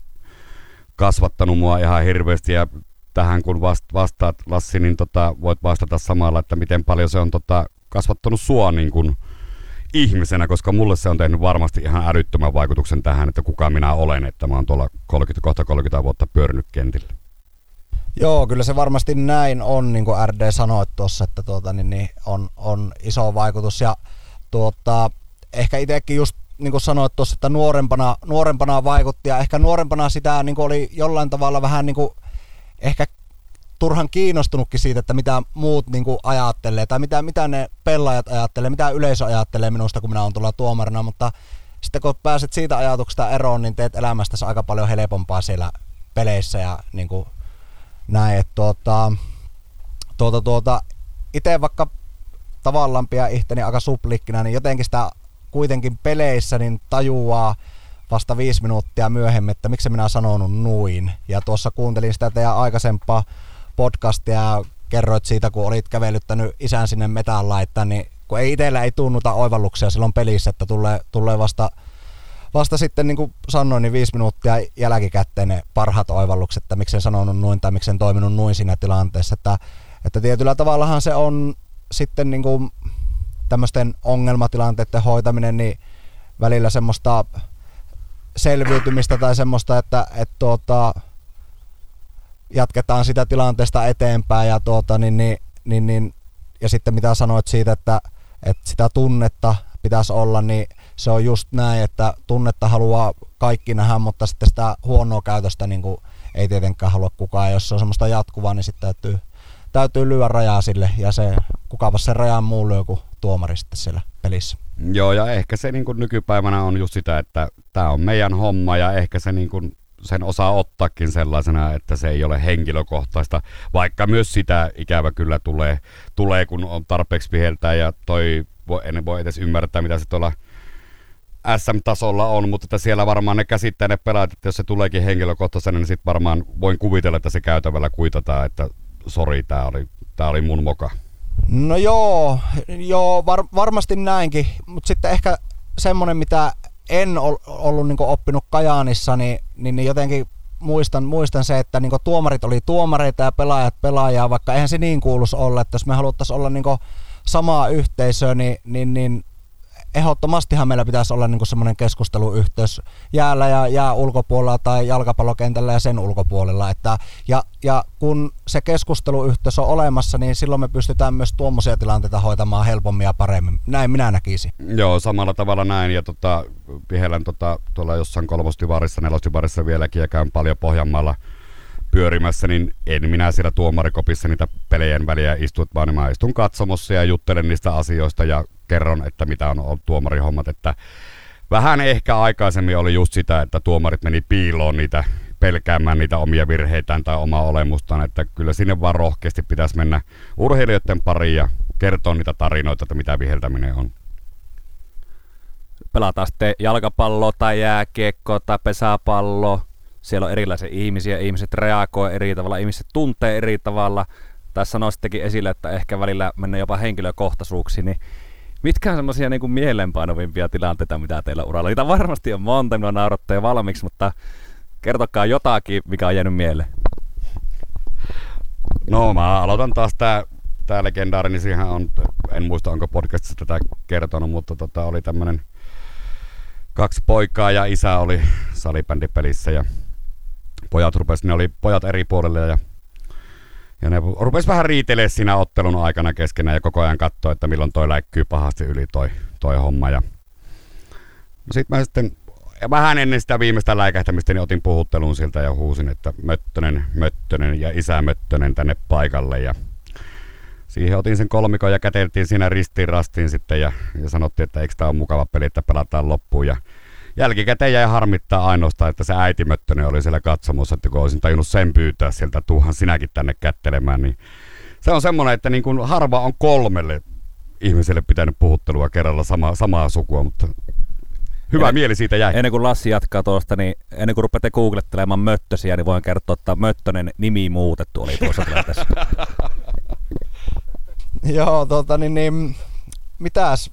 kasvattanut mua ihan hirveästi ja tähän kun vastaat Lassi, niin tota, voit vastata samalla, että miten paljon se on tota, kasvattanut sua niin kuin ihmisenä, koska mulle se on tehnyt varmasti ihan älyttömän vaikutuksen tähän, että kuka minä olen, että mä oon tuolla 30, kohta 30 vuotta pyörinyt kentillä.
Joo, kyllä se varmasti näin on, niin kuin RD sanoi tuossa, että tuota, niin, niin on, on iso vaikutus ja tuota, ehkä itsekin just niin kuin sanoit tuossa, että nuorempana, nuorempana vaikutti ja ehkä nuorempana sitä niin kuin oli jollain tavalla vähän niin kuin ehkä turhan kiinnostunutkin siitä, että mitä muut niin kuin ajattelee tai mitä, mitä ne pelaajat ajattelee, mitä yleisö ajattelee minusta, kun minä olen tuolla tuomarina, mutta sitten kun pääset siitä ajatuksesta eroon, niin teet elämästäsi aika paljon helpompaa siellä peleissä ja niin kuin näin, että tuota, tuota, tuota, itse vaikka tavallaan pidä ihteni aika suplikkinä, niin jotenkin sitä kuitenkin peleissä niin tajuaa vasta viisi minuuttia myöhemmin, että miksi minä sanonut nuin. Ja tuossa kuuntelin sitä teidän aikaisempaa podcastia ja kerroit siitä, kun olit kävelyttänyt isän sinne metään laittaa, niin kun ei itsellä ei tunnuta oivalluksia silloin pelissä, että tulee, tulee vasta, vasta sitten niin kuin sanoin, niin viisi minuuttia jälkikäteen ne parhaat oivallukset, että miksen sanonut noin tai miksen toiminut noin siinä tilanteessa. Että, että tietyllä tavallahan se on sitten niin kuin tämmöisten ongelmatilanteiden hoitaminen, niin välillä semmoista selviytymistä tai semmoista, että, että tuota, jatketaan sitä tilanteesta eteenpäin ja, tuota, niin, niin, niin, niin, ja sitten mitä sanoit siitä, että, että sitä tunnetta pitäisi olla, niin se on just näin, että tunnetta haluaa kaikki nähdä, mutta sitten sitä huonoa käytöstä niin kuin ei tietenkään halua kukaan. Jos se on semmoista jatkuvaa, niin sitten täytyy, täytyy lyödä rajaa sille ja se, kukapa se rajan muu lyö kuin tuomari sitten siellä pelissä.
Joo, ja ehkä se niin kuin nykypäivänä on just sitä, että tämä on meidän homma ja ehkä se niin kuin sen osaa ottaakin sellaisena, että se ei ole henkilökohtaista, vaikka myös sitä ikävä kyllä tulee, tulee kun on tarpeeksi viheltää ja toi en voi edes ymmärtää, mitä se tuolla SM-tasolla on, mutta että siellä varmaan ne käsittää ne pelaat, että jos se tuleekin henkilökohtaisena, niin sitten varmaan voin kuvitella, että se käytävällä kuitataan, että sori, tämä oli, tää oli mun moka.
No joo, joo var, varmasti näinkin, mutta sitten ehkä semmoinen, mitä en ol, ollut niin oppinut Kajaanissa, niin, niin, niin jotenkin muistan, muistan se, että niin tuomarit oli tuomareita ja pelaajat pelaajaa, vaikka eihän se niin kuuluisi olla, että jos me haluttaisiin olla niin samaa yhteisöä, niin, niin, niin ehdottomastihan meillä pitäisi olla niin semmoinen keskusteluyhteys jäällä ja jää ulkopuolella tai jalkapallokentällä ja sen ulkopuolella. Että, ja, ja kun se keskusteluyhteys on olemassa, niin silloin me pystytään myös tuommoisia tilanteita hoitamaan helpommin ja paremmin. Näin minä näkisin.
Joo, samalla tavalla näin. Ja tota, Pihelän tota, tuolla jossain kolmostivarissa, nelostivarissa vieläkin ja käyn paljon Pohjanmaalla pyörimässä, niin en minä siellä tuomarikopissa niitä pelejen väliä istu, vaan mä istun katsomossa ja juttelen niistä asioista ja kerron, että mitä on ollut tuomarihommat, että vähän ehkä aikaisemmin oli just sitä, että tuomarit meni piiloon niitä pelkäämään niitä omia virheitään tai omaa olemustaan, että kyllä sinne vaan rohkeasti pitäisi mennä urheilijoiden pariin ja kertoa niitä tarinoita, että mitä viheltäminen on.
Pelataan sitten jalkapalloa tai jääkiekkoa tai pesäpalloa. Siellä on erilaisia ihmisiä, ihmiset reagoi eri tavalla, ihmiset tuntee eri tavalla. Tässä nostittekin esille, että ehkä välillä mennään jopa henkilökohtaisuuksiin, niin Mitkä on semmoisia niin mielenpainovimpia tilanteita, mitä teillä uralla? Niitä varmasti on monta, minua naurattaa jo valmiiksi, mutta kertokaa jotakin, mikä on jäänyt mieleen.
No mä aloitan taas tää, tää legendaari, niin siihen on, en muista onko podcastissa tätä kertonut, mutta tota, oli tämmönen kaksi poikaa ja isä oli salibändipelissä ja pojat rupes, ne oli pojat eri puolille ja ja ne rupes vähän riitelee siinä ottelun aikana keskenään ja koko ajan katsoa, että milloin toi läikkyy pahasti yli toi, toi homma. Ja no sit mä sitten ja vähän ennen sitä viimeistä läikähtämistä niin otin puhuttelun siltä ja huusin, että Möttönen, Möttönen ja isä Möttönen tänne paikalle. Ja siihen otin sen kolmikon ja käteltiin siinä ristiin rastiin sitten ja, ja sanottiin, että eikö tämä ole mukava peli, että pelataan loppuun. Ja jälkikäteen jäi harmittaa ainoastaan, että se äiti Möttönen oli siellä katsomossa, että kun olisin tajunnut sen pyytää sieltä, tuuhan sinäkin tänne kättelemään, niin se on semmoinen, että niin kuin harva on kolmelle ihmiselle pitänyt puhuttelua kerralla sama, samaa sukua, mutta hyvä ennen, mieli siitä jäi.
Ennen kuin Lassi jatkaa tuosta, niin ennen kuin rupeatte googlettelemaan Möttösiä, niin voin kertoa, että Möttönen nimi muutettu oli tuossa tilanteessa.
Joo, tota niin, niin mitäs,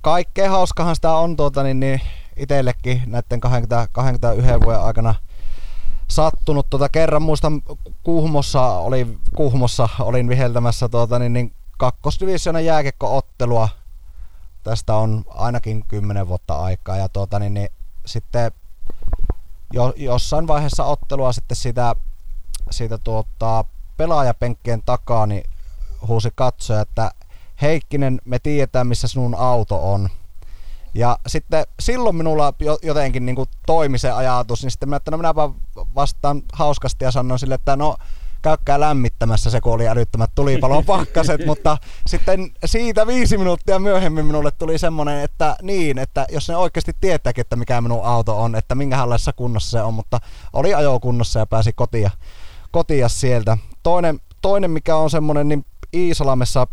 kaikkea hauskahan sitä on tuota niin, niin itsellekin näiden 20, 21 vuoden aikana sattunut. Tuota, kerran muistan Kuhmossa, oli, Kuhmossa olin viheltämässä tuota, niin, niin kakkosdivisionan jääkekko-ottelua. Tästä on ainakin 10 vuotta aikaa. Ja tuota, niin, niin, sitten jo, jossain vaiheessa ottelua sitten sitä, siitä tuota, pelaajapenkkien takaa niin huusi katsoja, että Heikkinen, me tiedetään missä sinun auto on. Ja sitten silloin minulla jotenkin niin toimi se ajatus, niin sitten mä että no minäpä vastaan hauskasti ja sanoin sille, että no käykää lämmittämässä se, kun oli älyttömät tulipalon pakkaset, mutta sitten siitä viisi minuuttia myöhemmin minulle tuli semmoinen, että niin, että jos ne oikeasti tietääkin, että mikä minun auto on, että minkälaisessa kunnossa se on, mutta oli ajokunnossa ja pääsi kotia, kotia sieltä. Toinen, toinen mikä on semmoinen, niin Iisalamessa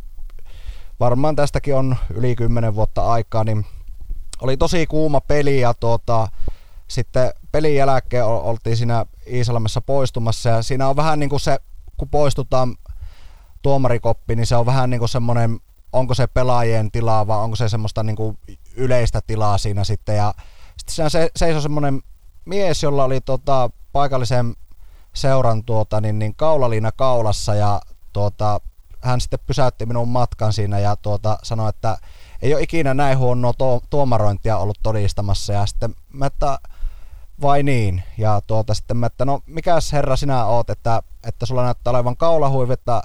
varmaan tästäkin on yli 10 vuotta aikaa, niin oli tosi kuuma peli ja tuota, sitten pelin jälkeen oltiin siinä Iisalamessa poistumassa ja siinä on vähän niin kuin se, kun poistutaan tuomarikoppi, niin se on vähän niin kuin semmoinen, onko se pelaajien tilaa vai onko se semmoista niin kuin yleistä tilaa siinä sitten. Ja Sitten siinä se, seisoi semmoinen mies, jolla oli tota, paikallisen seuran tuota, niin, niin kaulaliina kaulassa ja tuota, hän sitten pysäytti minun matkan siinä ja tuota, sanoi, että ei ole ikinä näin huonoa to- tuomarointia ollut todistamassa ja sitten mä, että vai niin? Ja tuota, sitten mä, että no mikäs herra sinä oot, että, että sulla näyttää olevan kaulahuivi, että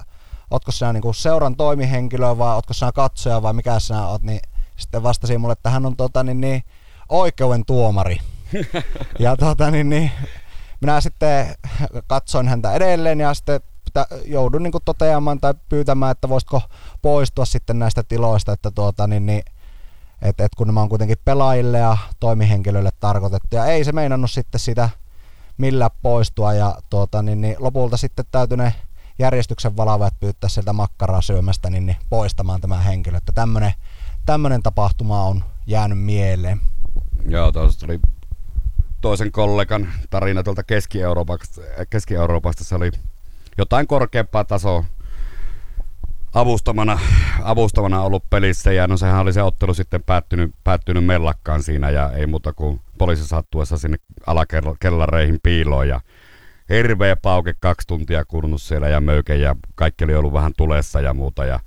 ootko sinä niin seuran toimihenkilö vai ootko sinä katsoja vai mikä sinä oot, niin sitten vastasi mulle, että hän on tuota, niin, niin, oikeuden tuomari. ja tuota, niin, niin, minä sitten katsoin häntä edelleen ja sitten joudun niin kuin toteamaan tai pyytämään, että voisitko poistua sitten näistä tiloista, että tuota, niin, niin, et, et kun nämä on kuitenkin pelaajille ja toimihenkilöille tarkoitettu. Ja ei se meinannut sitten sitä millä poistua ja tuota, niin, niin, lopulta sitten täytyy ne järjestyksen valavajat pyytää sieltä makkaraa syömästä niin, niin poistamaan tämä henkilö. Että tämmöinen, tämmöinen tapahtuma on jäänyt mieleen.
Joo, tuossa tuli toisen kollegan tarina tuolta Keski-Euroopasta. Keski-Euroopasta se oli jotain korkeampaa tasoa avustamana, avustamana ollut pelissä ja no sehän oli se ottelu sitten päättynyt, päättynyt mellakkaan siinä ja ei muuta kuin poliisi sattuessa sinne alakellareihin piiloon ja hirveä pauke kaksi tuntia kurnut siellä ja möyke ja kaikki oli ollut vähän tulessa ja muuta ja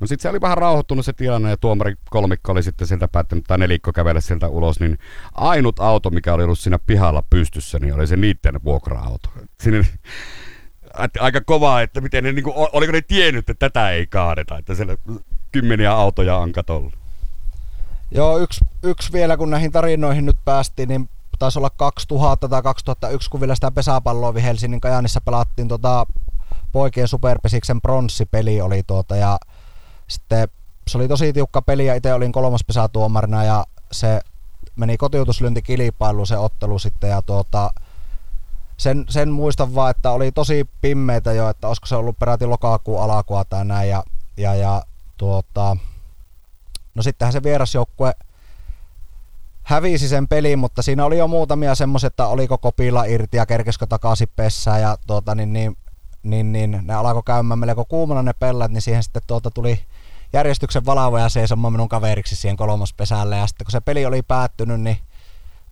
No sitten se oli vähän rauhoittunut se tilanne ja tuomari kolmikko oli sitten sieltä päättänyt, tai nelikko kävellä sieltä ulos, niin ainut auto, mikä oli ollut siinä pihalla pystyssä, niin oli se niiden vuokra-auto. Sinne, aika kovaa, että miten ne, niin kuin, oliko ne tiennyt, että tätä ei kaadeta, että siellä kymmeniä autoja on katolla.
Joo, yksi, yksi vielä kun näihin tarinoihin nyt päästiin, niin taisi olla 2000 tai 2001, kun vielä sitä pesäpalloa Helsingin Kajanissa pelattiin tota, poikien superpesiksen pronssipeli oli tuota, ja sitten se oli tosi tiukka peli ja itse olin kolmas pesätuomarina ja se meni kotiutuslyöntikilpailuun se ottelu sitten ja tuota, sen, sen muistan vaan, että oli tosi pimmeitä jo, että olisiko se ollut peräti lokakuun alakua tai näin. Ja, ja, ja tuota, no sittenhän se vierasjoukkue hävisi sen pelin, mutta siinä oli jo muutamia semmoisia, että oliko kopilla irti ja kerkeskö takaisin pessään ja tuota, niin, niin, niin, niin, ne alkoi käymään melko kuumana ne pellat, niin siihen sitten tuota tuli järjestyksen valavoja seisomaan minun kaveriksi siihen kolmospesälle ja sitten kun se peli oli päättynyt, niin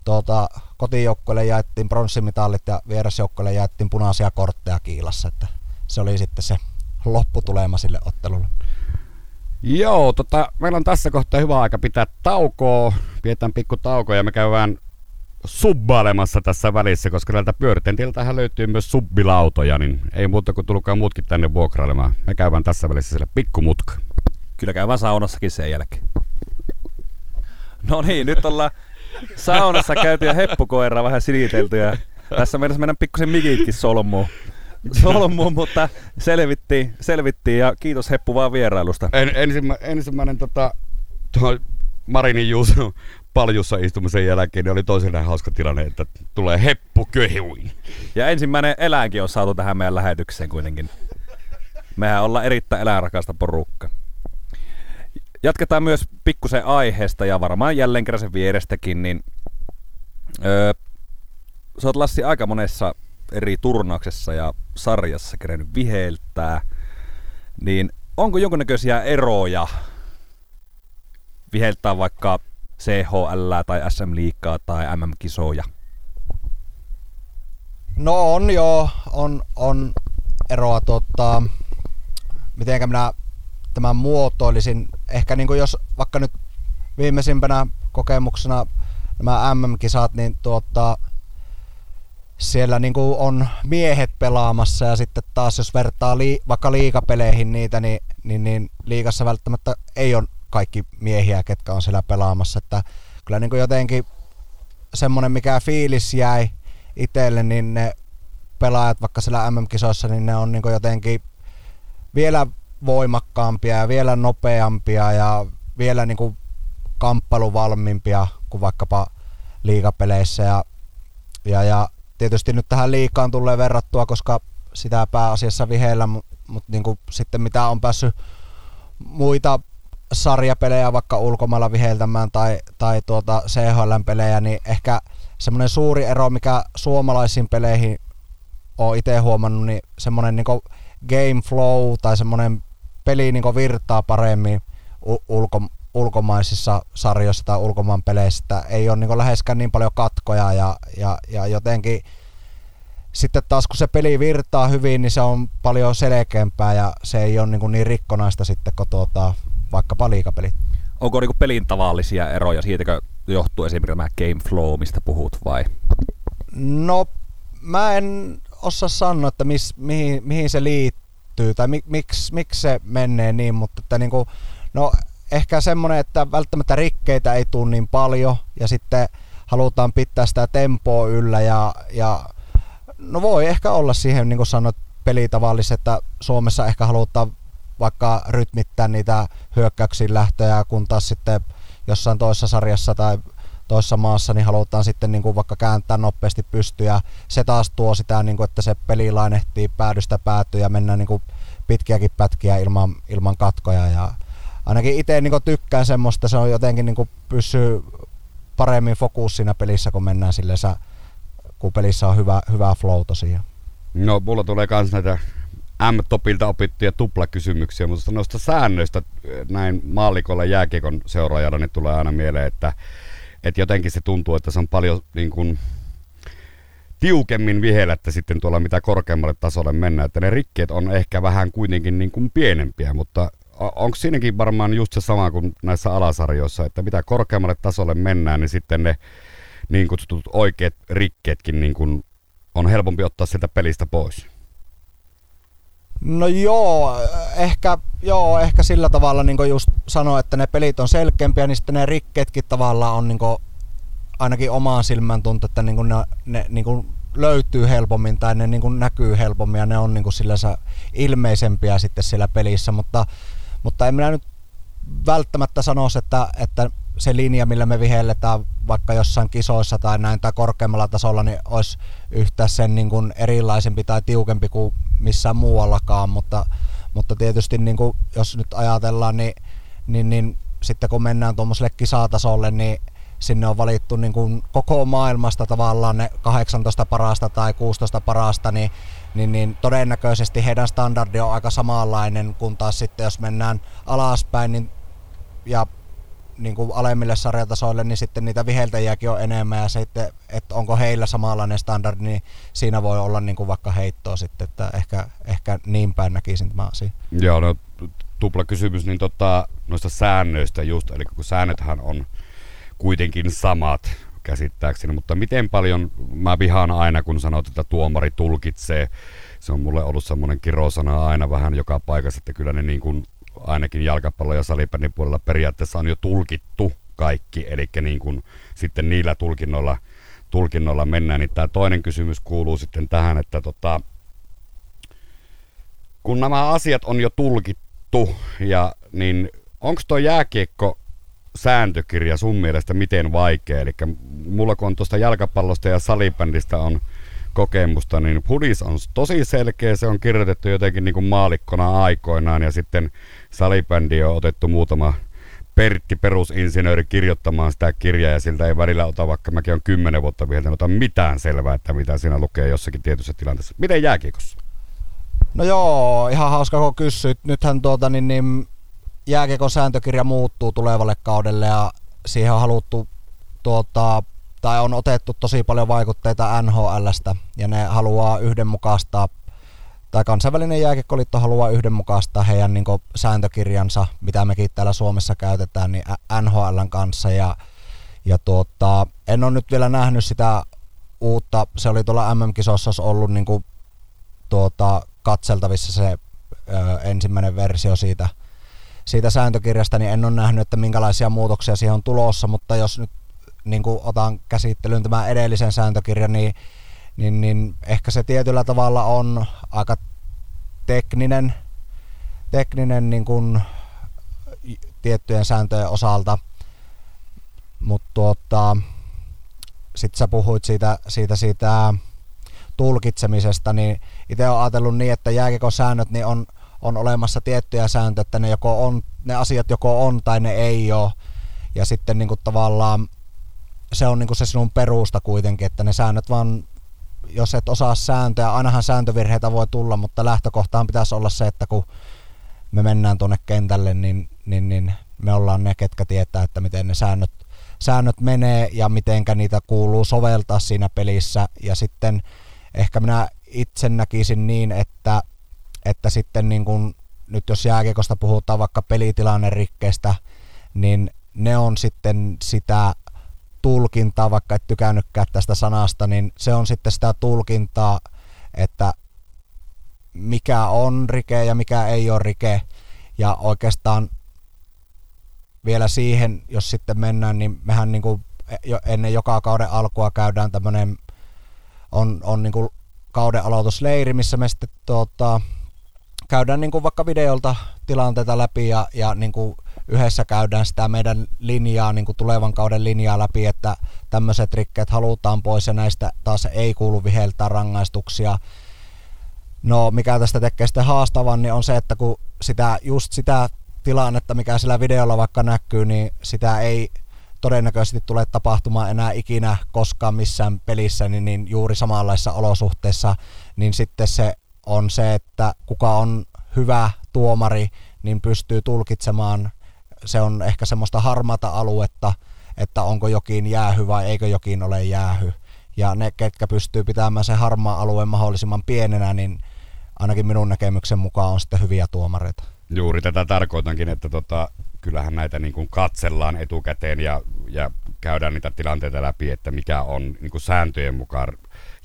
tuota, kotijoukkoille jaettiin pronssimitalit ja vierasjoukkoille jaettiin punaisia kortteja kiilassa, että se oli sitten se lopputulema sille ottelulle.
Joo, tota, meillä on tässä kohtaa hyvä aika pitää taukoa. Pidetään pikku tauko ja me käydään subbailemassa tässä välissä, koska täältä pyöritentiltähän löytyy myös subbilautoja, niin ei muuta kuin tulkaa muutkin tänne vuokrailemaan. Me käydään tässä välissä sille pikkumutka.
Kyllä käydään saunassakin sen jälkeen. No niin, nyt ollaan saunassa käyty ja heppukoira vähän silitelty ja tässä meidän meidän pikkusen mikitkin solmuun. Solmuun, mutta selvittiin, selvittiin ja kiitos Heppu vaan vierailusta.
En, ensimmä, ensimmäinen tota, tuo Marinin Juuso paljussa istumisen jälkeen niin oli toiselle hauska tilanne, että tulee heppu köhiuin.
Ja ensimmäinen eläinkin on saatu tähän meidän lähetykseen kuitenkin. Mehän ollaan erittäin eläinrakasta porukka. Jatketaan myös pikkusen aiheesta ja varmaan jälleen kerran sen vierestäkin, niin öö, sä oot Lassi aika monessa eri turnauksessa ja sarjassa kerennyt viheltää, niin onko jonkunnäköisiä eroja viheltää vaikka CHL tai SM Liikaa tai MM-kisoja?
No on joo, on, on eroa tota, mitenkä minä tämän muotoilisin. Ehkä niin kuin jos vaikka nyt viimeisimpänä kokemuksena nämä MM-kisat, niin tuota, siellä niin kuin on miehet pelaamassa ja sitten taas jos vertaa lii, vaikka liikapeleihin niitä, niin, niin, niin liikassa välttämättä ei ole kaikki miehiä, ketkä on siellä pelaamassa. Että kyllä niin kuin jotenkin semmoinen, mikä fiilis jäi itselle, niin ne pelaajat vaikka siellä MM-kisoissa, niin ne on niin kuin jotenkin vielä voimakkaampia ja vielä nopeampia ja vielä niin kuin kamppailuvalmiimpia kuin vaikkapa liikapeleissä. Ja, ja, ja tietysti nyt tähän liikaan tulee verrattua, koska sitä pääasiassa viheillä, mutta mut niin kuin sitten mitä on päässyt muita sarjapelejä vaikka ulkomailla viheltämään tai, tai tuota CHL-pelejä, niin ehkä semmoinen suuri ero, mikä suomalaisiin peleihin on itse huomannut, niin semmoinen niin game flow tai semmoinen peli niin virtaa paremmin ulko, ulkomaisissa sarjoissa tai ulkomaan peleissä, ei ole niin läheskään niin paljon katkoja ja, ja, ja jotenkin sitten taas kun se peli virtaa hyvin, niin se on paljon selkeämpää ja se ei ole niin, niin rikkonaista sitten kuin tuota, vaikkapa liikapelit.
Onko niin pelin tavallisia eroja? Siitäkö johtuu esimerkiksi tämä game flow, mistä puhut vai?
No mä en osaa sanoa, että mis, mihin, mihin se liittyy tai mik, miksi, miksi se menee niin, mutta että niin kuin, no ehkä semmoinen, että välttämättä rikkeitä ei tule niin paljon ja sitten halutaan pitää sitä tempoa yllä ja, ja no voi ehkä olla siihen, niin kuin sanoit, pelitavallis, että Suomessa ehkä halutaan vaikka rytmittää niitä hyökkäyksiin lähtöjä, kun taas sitten jossain toisessa sarjassa tai toisessa maassa, niin halutaan sitten niin kuin vaikka kääntää nopeasti pystyä. Se taas tuo sitä, niin kuin, että se peli lainehtii päädystä päätyä ja mennään niin kuin pitkiäkin pätkiä ilman, ilman katkoja. Ja ainakin itse niin kuin tykkään semmoista, se on jotenkin niin kuin pysyy paremmin fokus siinä pelissä, kun mennään silleen, kun pelissä on hyvä, hyvä flow tosiaan.
No, mulla tulee myös näitä M-topilta opittuja tuplakysymyksiä, mutta noista säännöistä näin maalikolla jääkiekon seuraajalla niin tulee aina mieleen, että, että jotenkin se tuntuu, että se on paljon niin kuin, tiukemmin vihelettä sitten tuolla mitä korkeammalle tasolle mennään, että ne rikkeet on ehkä vähän kuitenkin niin kuin pienempiä, mutta onko siinäkin varmaan just se sama kuin näissä alasarjoissa, että mitä korkeammalle tasolle mennään, niin sitten ne niin kutsutut oikeat rikkeetkin niin kuin on helpompi ottaa sieltä pelistä pois?
No joo, ehkä, joo, ehkä sillä tavalla niin just sanoa, että ne pelit on selkeämpiä, niin sitten ne rikkeetkin tavallaan on niin ainakin omaan silmään tuntuu, että niin ne, ne niin löytyy helpommin tai ne niin näkyy helpommin ja ne on niin sillä ilmeisempiä sitten siellä pelissä, mutta, mutta en minä nyt välttämättä sanoisi, että, että se linja, millä me vihelletään vaikka jossain kisoissa tai näin tai korkeammalla tasolla, niin olisi yhtä sen niin kuin erilaisempi tai tiukempi kuin missään muuallakaan, mutta, mutta tietysti niin kuin, jos nyt ajatellaan, niin, niin, niin sitten kun mennään tuommoiselle kisatasolle, niin sinne on valittu niin kuin koko maailmasta tavallaan ne 18 parasta tai 16 parasta, niin, niin, niin todennäköisesti heidän standardi on aika samanlainen, kun taas sitten jos mennään alaspäin niin, ja niin kuin alemmille sarjatasoille, niin sitten niitä viheltäjiäkin on enemmän ja sitten, että onko heillä samanlainen standardi, niin siinä voi olla niin kuin vaikka heittoa sitten, että ehkä, ehkä niin päin näkisin tämä asia.
Joo, no tupla kysymys, niin tota, noista säännöistä just, eli kun säännöthän on kuitenkin samat käsittääkseni, mutta miten paljon, mä vihaan aina kun sanot, että tuomari tulkitsee, se on mulle ollut semmoinen kirosana aina vähän joka paikassa, että kyllä ne niin kuin ainakin jalkapallo- ja salibändin puolella periaatteessa on jo tulkittu kaikki, eli niin kuin sitten niillä tulkinnoilla, tulkinnoilla mennään. Niin tämä toinen kysymys kuuluu sitten tähän, että tota, kun nämä asiat on jo tulkittu, ja, niin onko tuo jääkiekko sääntökirja sun mielestä miten vaikea? Eli mulla kun on tuosta jalkapallosta ja salibändistä on kokemusta, niin Pudis on tosi selkeä, se on kirjoitettu jotenkin niin kuin maalikkona aikoinaan ja sitten salibändi on otettu muutama Pertti perusinsinööri kirjoittamaan sitä kirjaa ja siltä ei välillä ota, vaikka mäkin on kymmenen vuotta vielä, ota mitään selvää, että mitä siinä lukee jossakin tietyssä tilanteessa. Miten jääkiekossa?
No joo, ihan hauska kun kysyit. Nythän tuota, niin, niin jääkiekon sääntökirja muuttuu tulevalle kaudelle ja siihen on haluttu tuota, tai on otettu tosi paljon vaikutteita NHLstä ja ne haluaa yhdenmukaistaa tai kansainvälinen jääkiekkoliitto haluaa yhdenmukaistaa heidän niin sääntökirjansa, mitä mekin täällä Suomessa käytetään, niin NHLn kanssa. Ja, ja tuota, en ole nyt vielä nähnyt sitä uutta, se oli tuolla MM-kisossa ollut niin kuin, tuota, katseltavissa se ö, ensimmäinen versio siitä, siitä sääntökirjasta, niin en ole nähnyt, että minkälaisia muutoksia siihen on tulossa, mutta jos nyt niin kuin otan käsittelyyn tämän edellisen sääntökirjan, niin, niin, niin ehkä se tietyllä tavalla on aika tekninen, tekninen niin kuin tiettyjen sääntöjen osalta, mutta tuota, sitten sä puhuit siitä, siitä, siitä tulkitsemisesta, niin itse olen ajatellut niin, että jääkekon säännöt niin on, on olemassa tiettyjä sääntöjä, että ne, joko on, ne asiat joko on tai ne ei ole. Ja sitten niin kuin tavallaan se on niinku se sinun perusta kuitenkin, että ne säännöt vaan, jos et osaa sääntöjä, ainahan sääntövirheitä voi tulla, mutta lähtökohtaan pitäisi olla se, että kun me mennään tuonne kentälle, niin, niin, niin me ollaan ne, ketkä tietää, että miten ne säännöt, säännöt menee ja mitenkä niitä kuuluu soveltaa siinä pelissä. Ja sitten ehkä minä itse näkisin niin, että, että sitten niin kun, nyt jos jääkiekosta puhutaan vaikka pelitilanne rikkeestä, niin ne on sitten sitä tulkintaa, vaikka et tykännytkään tästä sanasta, niin se on sitten sitä tulkintaa, että mikä on rike ja mikä ei ole rike. Ja oikeastaan vielä siihen, jos sitten mennään, niin mehän niin kuin ennen joka kauden alkua käydään tämmöinen, on, on niin kuin kauden aloitusleiri, missä me sitten tuota, käydään niin kuin vaikka videolta tilanteita läpi ja, ja niin kuin yhdessä käydään sitä meidän linjaa, niin kuin tulevan kauden linjaa läpi, että tämmöiset rikkeet halutaan pois ja näistä taas ei kuulu viheltää rangaistuksia. No mikä tästä tekee sitten haastavan, niin on se, että kun sitä, just sitä tilannetta, mikä sillä videolla vaikka näkyy, niin sitä ei todennäköisesti tule tapahtumaan enää ikinä koskaan missään pelissä, niin, niin juuri samanlaisissa olosuhteissa, niin sitten se on se, että kuka on hyvä tuomari, niin pystyy tulkitsemaan, se on ehkä semmoista harmata aluetta, että onko jokin jäähy vai eikö jokin ole jäähy. Ja ne, ketkä pystyy pitämään sen harmaa alueen mahdollisimman pienenä, niin ainakin minun näkemyksen mukaan on sitten hyviä tuomareita.
Juuri tätä tarkoitankin, että tota, kyllähän näitä niin kuin katsellaan etukäteen ja, ja käydään niitä tilanteita läpi, että mikä on niin kuin sääntöjen mukaan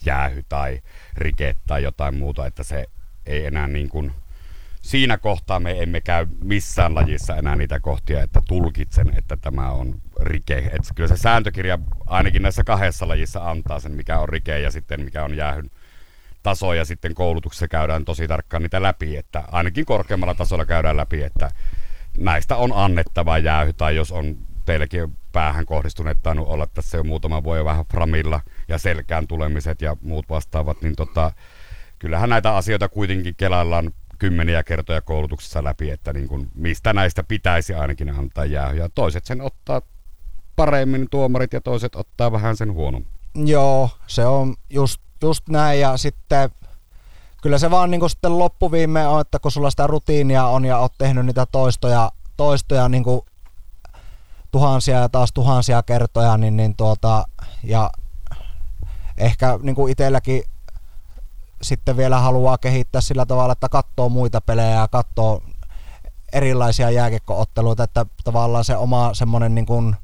jäähy tai rike tai jotain muuta, että se ei enää niin kuin, siinä kohtaa me emme käy missään lajissa enää niitä kohtia, että tulkitsen, että tämä on rike. Että kyllä se sääntökirja ainakin näissä kahdessa lajissa antaa sen, mikä on rike ja sitten mikä on jäähyn taso ja sitten koulutuksessa käydään tosi tarkkaan niitä läpi, että ainakin korkeammalla tasolla käydään läpi, että näistä on annettava jäähy tai jos on teillekin päähän kohdistuneet tainnut olla tässä jo muutama vuoden vähän framilla ja selkään tulemiset ja muut vastaavat, niin tota, kyllähän näitä asioita kuitenkin kelaillaan kymmeniä kertoja koulutuksessa läpi, että niin kuin, mistä näistä pitäisi ainakin antaa jäähyä. Toiset sen ottaa paremmin tuomarit ja toiset ottaa vähän sen huonommin.
Joo, se on just, just näin ja sitten kyllä se vaan niin kuin sitten loppuviime on, että kun sulla sitä rutiinia on ja oot tehnyt niitä toistoja, toistoja niin kuin tuhansia ja taas tuhansia kertoja, niin, niin tuota, ja ehkä niin kuin itselläkin sitten vielä haluaa kehittää sillä tavalla, että katsoo muita pelejä ja katsoo erilaisia jääkekkootteluita, että tavallaan se oma semmoinen niin kuin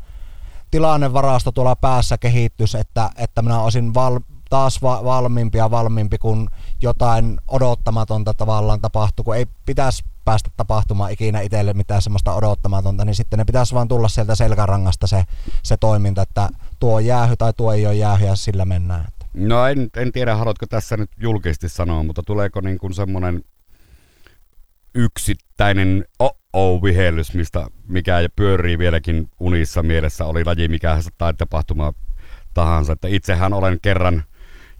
tilannevarasto tuolla päässä kehittyisi, että, että minä olisin val, taas va, valmiimpi ja valmiimpi, kun jotain odottamatonta tavallaan tapahtuu, kun ei pitäisi päästä tapahtumaan ikinä itselle mitään semmoista odottamatonta, niin sitten ne pitäisi vaan tulla sieltä selkärangasta se, se toiminta, että tuo on jäähy tai tuo ei ole jäähy ja sillä mennään.
No en, en tiedä, haluatko tässä nyt julkisesti sanoa, mutta tuleeko niin kuin semmoinen yksittäinen oh-oh-vihellys, mistä mikä pyörii vieläkin unissa mielessä, oli laji mikä tai tapahtuma tahansa. Että itsehän olen kerran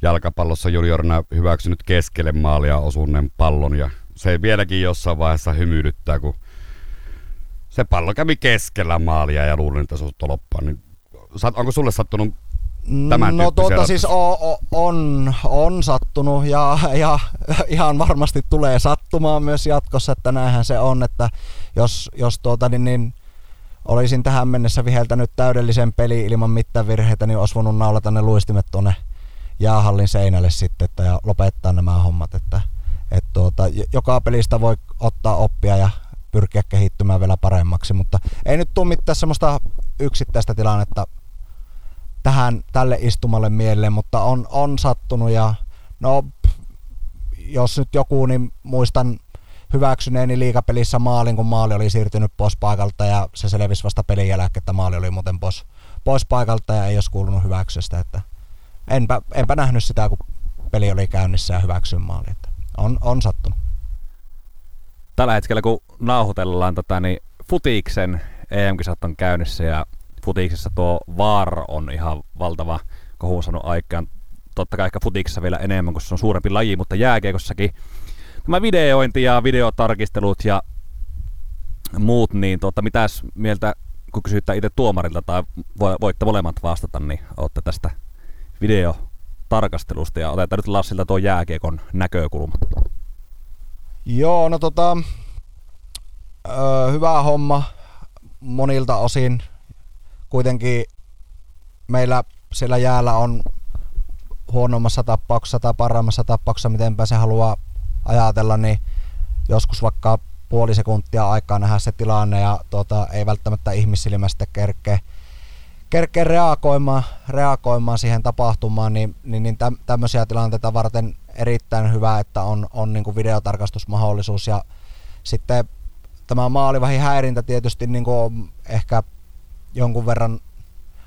jalkapallossa juniorina hyväksynyt keskelle maalia osunneen pallon ja se vieläkin jossain vaiheessa hymyilyttää, kun se pallo kävi keskellä maalia ja luulin, että se on Niin, onko sulle sattunut tämän
No tuota siis o, o, on, on sattunut ja, ja ihan varmasti tulee sattumaan myös jatkossa, että näinhän se on, että jos, jos tuota, niin, niin olisin tähän mennessä viheltänyt täydellisen peli ilman mitään virheitä, niin olisi voinut naulata ne luistimet tuonne jäähallin seinälle sitten että, ja lopettaa nämä hommat. Että, et tuota, joka pelistä voi ottaa oppia ja pyrkiä kehittymään vielä paremmaksi, mutta ei nyt tule mitään semmoista yksittäistä tilannetta tähän, tälle istumalle mieleen, mutta on, on sattunut ja no jos nyt joku, niin muistan hyväksyneeni liikapelissä maalin, kun maali oli siirtynyt pois paikalta ja se selvisi vasta pelin jälkeen, että maali oli muuten pois, pois paikalta ja ei olisi kuulunut hyväksystä. Että enpä, enpä nähnyt sitä, kun peli oli käynnissä ja hyväksyin maali. Että on, on sattunut.
Tällä hetkellä, kun nauhoitellaan tota, niin Futiksen EM-kisat on käynnissä ja futiksessa tuo VAR on ihan valtava kohun saanut aikaan. Totta kai ehkä futiksessa vielä enemmän, koska se on suurempi laji, mutta jääkeikossakin tämä videointi ja videotarkistelut ja muut, niin tuota, mitäs mieltä, kun kysytään itse tuomarilta tai voitte molemmat vastata, niin olette tästä videotarkastelusta ja otetaan nyt Lassilta tuo jääkiekon näkökulma.
Joo, no tota, öö, hyvä homma monilta osin kuitenkin meillä siellä jäällä on huonommassa tapauksessa tai parhaimmassa tapauksessa, mitenpä se haluaa ajatella, niin joskus vaikka puoli sekuntia aikaa nähdä se tilanne ja tuota, ei välttämättä ihmissilmästä kerkeä kerkeä reagoimaan, reagoimaan siihen tapahtumaan, niin, niin, niin tämmöisiä tilanteita varten erittäin hyvä, että on, on niin kuin videotarkastusmahdollisuus ja sitten tämä maalivahin häirintä tietysti niin kuin ehkä jonkun verran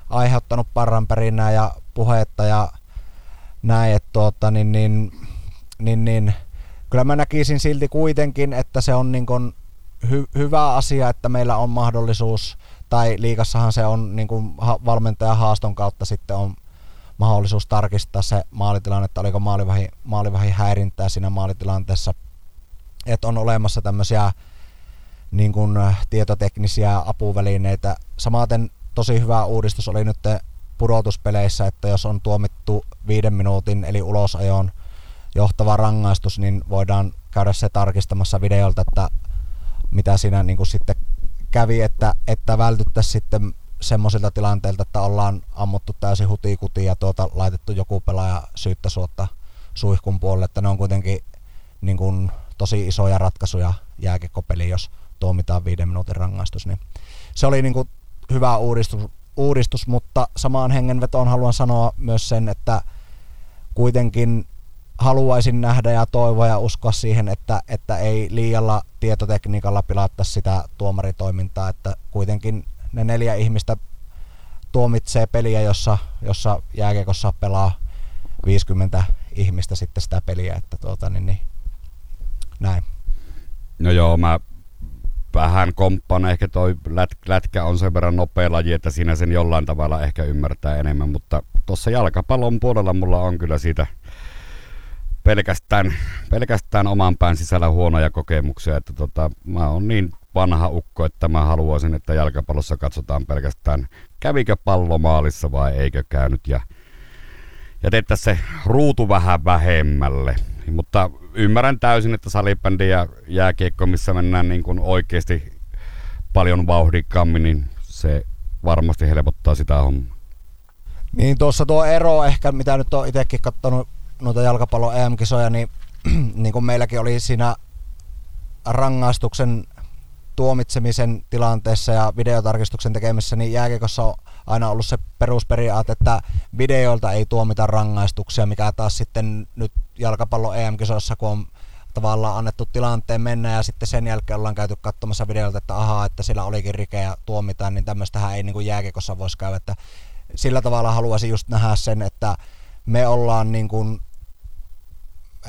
aiheuttanut parranperinnää ja puhetta ja näin, että tuota, niin, niin, niin, niin, kyllä mä näkisin silti kuitenkin, että se on niin kuin hy, hyvä asia, että meillä on mahdollisuus, tai liikassahan se on niin kuin valmentajan haaston kautta sitten on mahdollisuus tarkistaa se maalitilanne, että oliko maalivahi, maalivahi häirintää siinä maalitilanteessa. Että on olemassa tämmöisiä niin kuin tietoteknisiä apuvälineitä. Samaten tosi hyvä uudistus oli nyt pudotuspeleissä, että jos on tuomittu viiden minuutin eli ulosajon johtava rangaistus, niin voidaan käydä se tarkistamassa videolta, että mitä siinä niin kuin sitten kävi, että, että vältyttäisiin sitten semmoisilta tilanteilta, että ollaan ammuttu täysin hutikuti ja tuota, laitettu joku pelaaja syyttä suotta suihkun puolelle, että ne on kuitenkin niin kuin, tosi isoja ratkaisuja jääkekkopeliin, jos tuomitaan viiden minuutin rangaistus. Niin se oli niin kuin, hyvä uudistus, uudistus, mutta samaan hengenvetoon haluan sanoa myös sen, että kuitenkin haluaisin nähdä ja toivoa ja uskoa siihen, että, että ei liialla tietotekniikalla pilata sitä tuomaritoimintaa, että kuitenkin ne neljä ihmistä tuomitsee peliä, jossa, jossa jääkekossa pelaa 50 ihmistä sitten sitä peliä, että tuota, niin, niin, näin.
No joo, mä vähän komppaan. Ehkä toi lät, lätkä on sen verran nopea laji, että siinä sen jollain tavalla ehkä ymmärtää enemmän, mutta tuossa jalkapallon puolella mulla on kyllä siitä pelkästään, pelkästään oman pään sisällä huonoja kokemuksia, että tota, mä oon niin vanha ukko, että mä haluaisin, että jalkapallossa katsotaan pelkästään kävikö pallo maalissa vai eikö käynyt ja jätettäisiin se ruutu vähän vähemmälle. Mutta ymmärrän täysin, että salibändi ja jääkiekko, missä mennään niin kuin oikeasti paljon vauhdikkaammin, niin se varmasti helpottaa sitä hommaa.
Niin tuossa tuo ero ehkä, mitä nyt on itsekin katsonut noita jalkapallon EM-kisoja, niin, niin kuin meilläkin oli siinä rangaistuksen tuomitsemisen tilanteessa ja videotarkistuksen tekemisessä, niin jääkiekossa on aina ollut se perusperiaate, että videoilta ei tuomita rangaistuksia, mikä taas sitten nyt jalkapallon EM-kisoissa, kun on tavallaan annettu tilanteen mennä ja sitten sen jälkeen ollaan käyty katsomassa videolta, että ahaa, että sillä olikin rike ja tuomitaan, niin tämmöistähän ei niin kuin jääkiekossa voisi käydä. Että sillä tavalla haluaisin just nähdä sen, että me ollaan niin kuin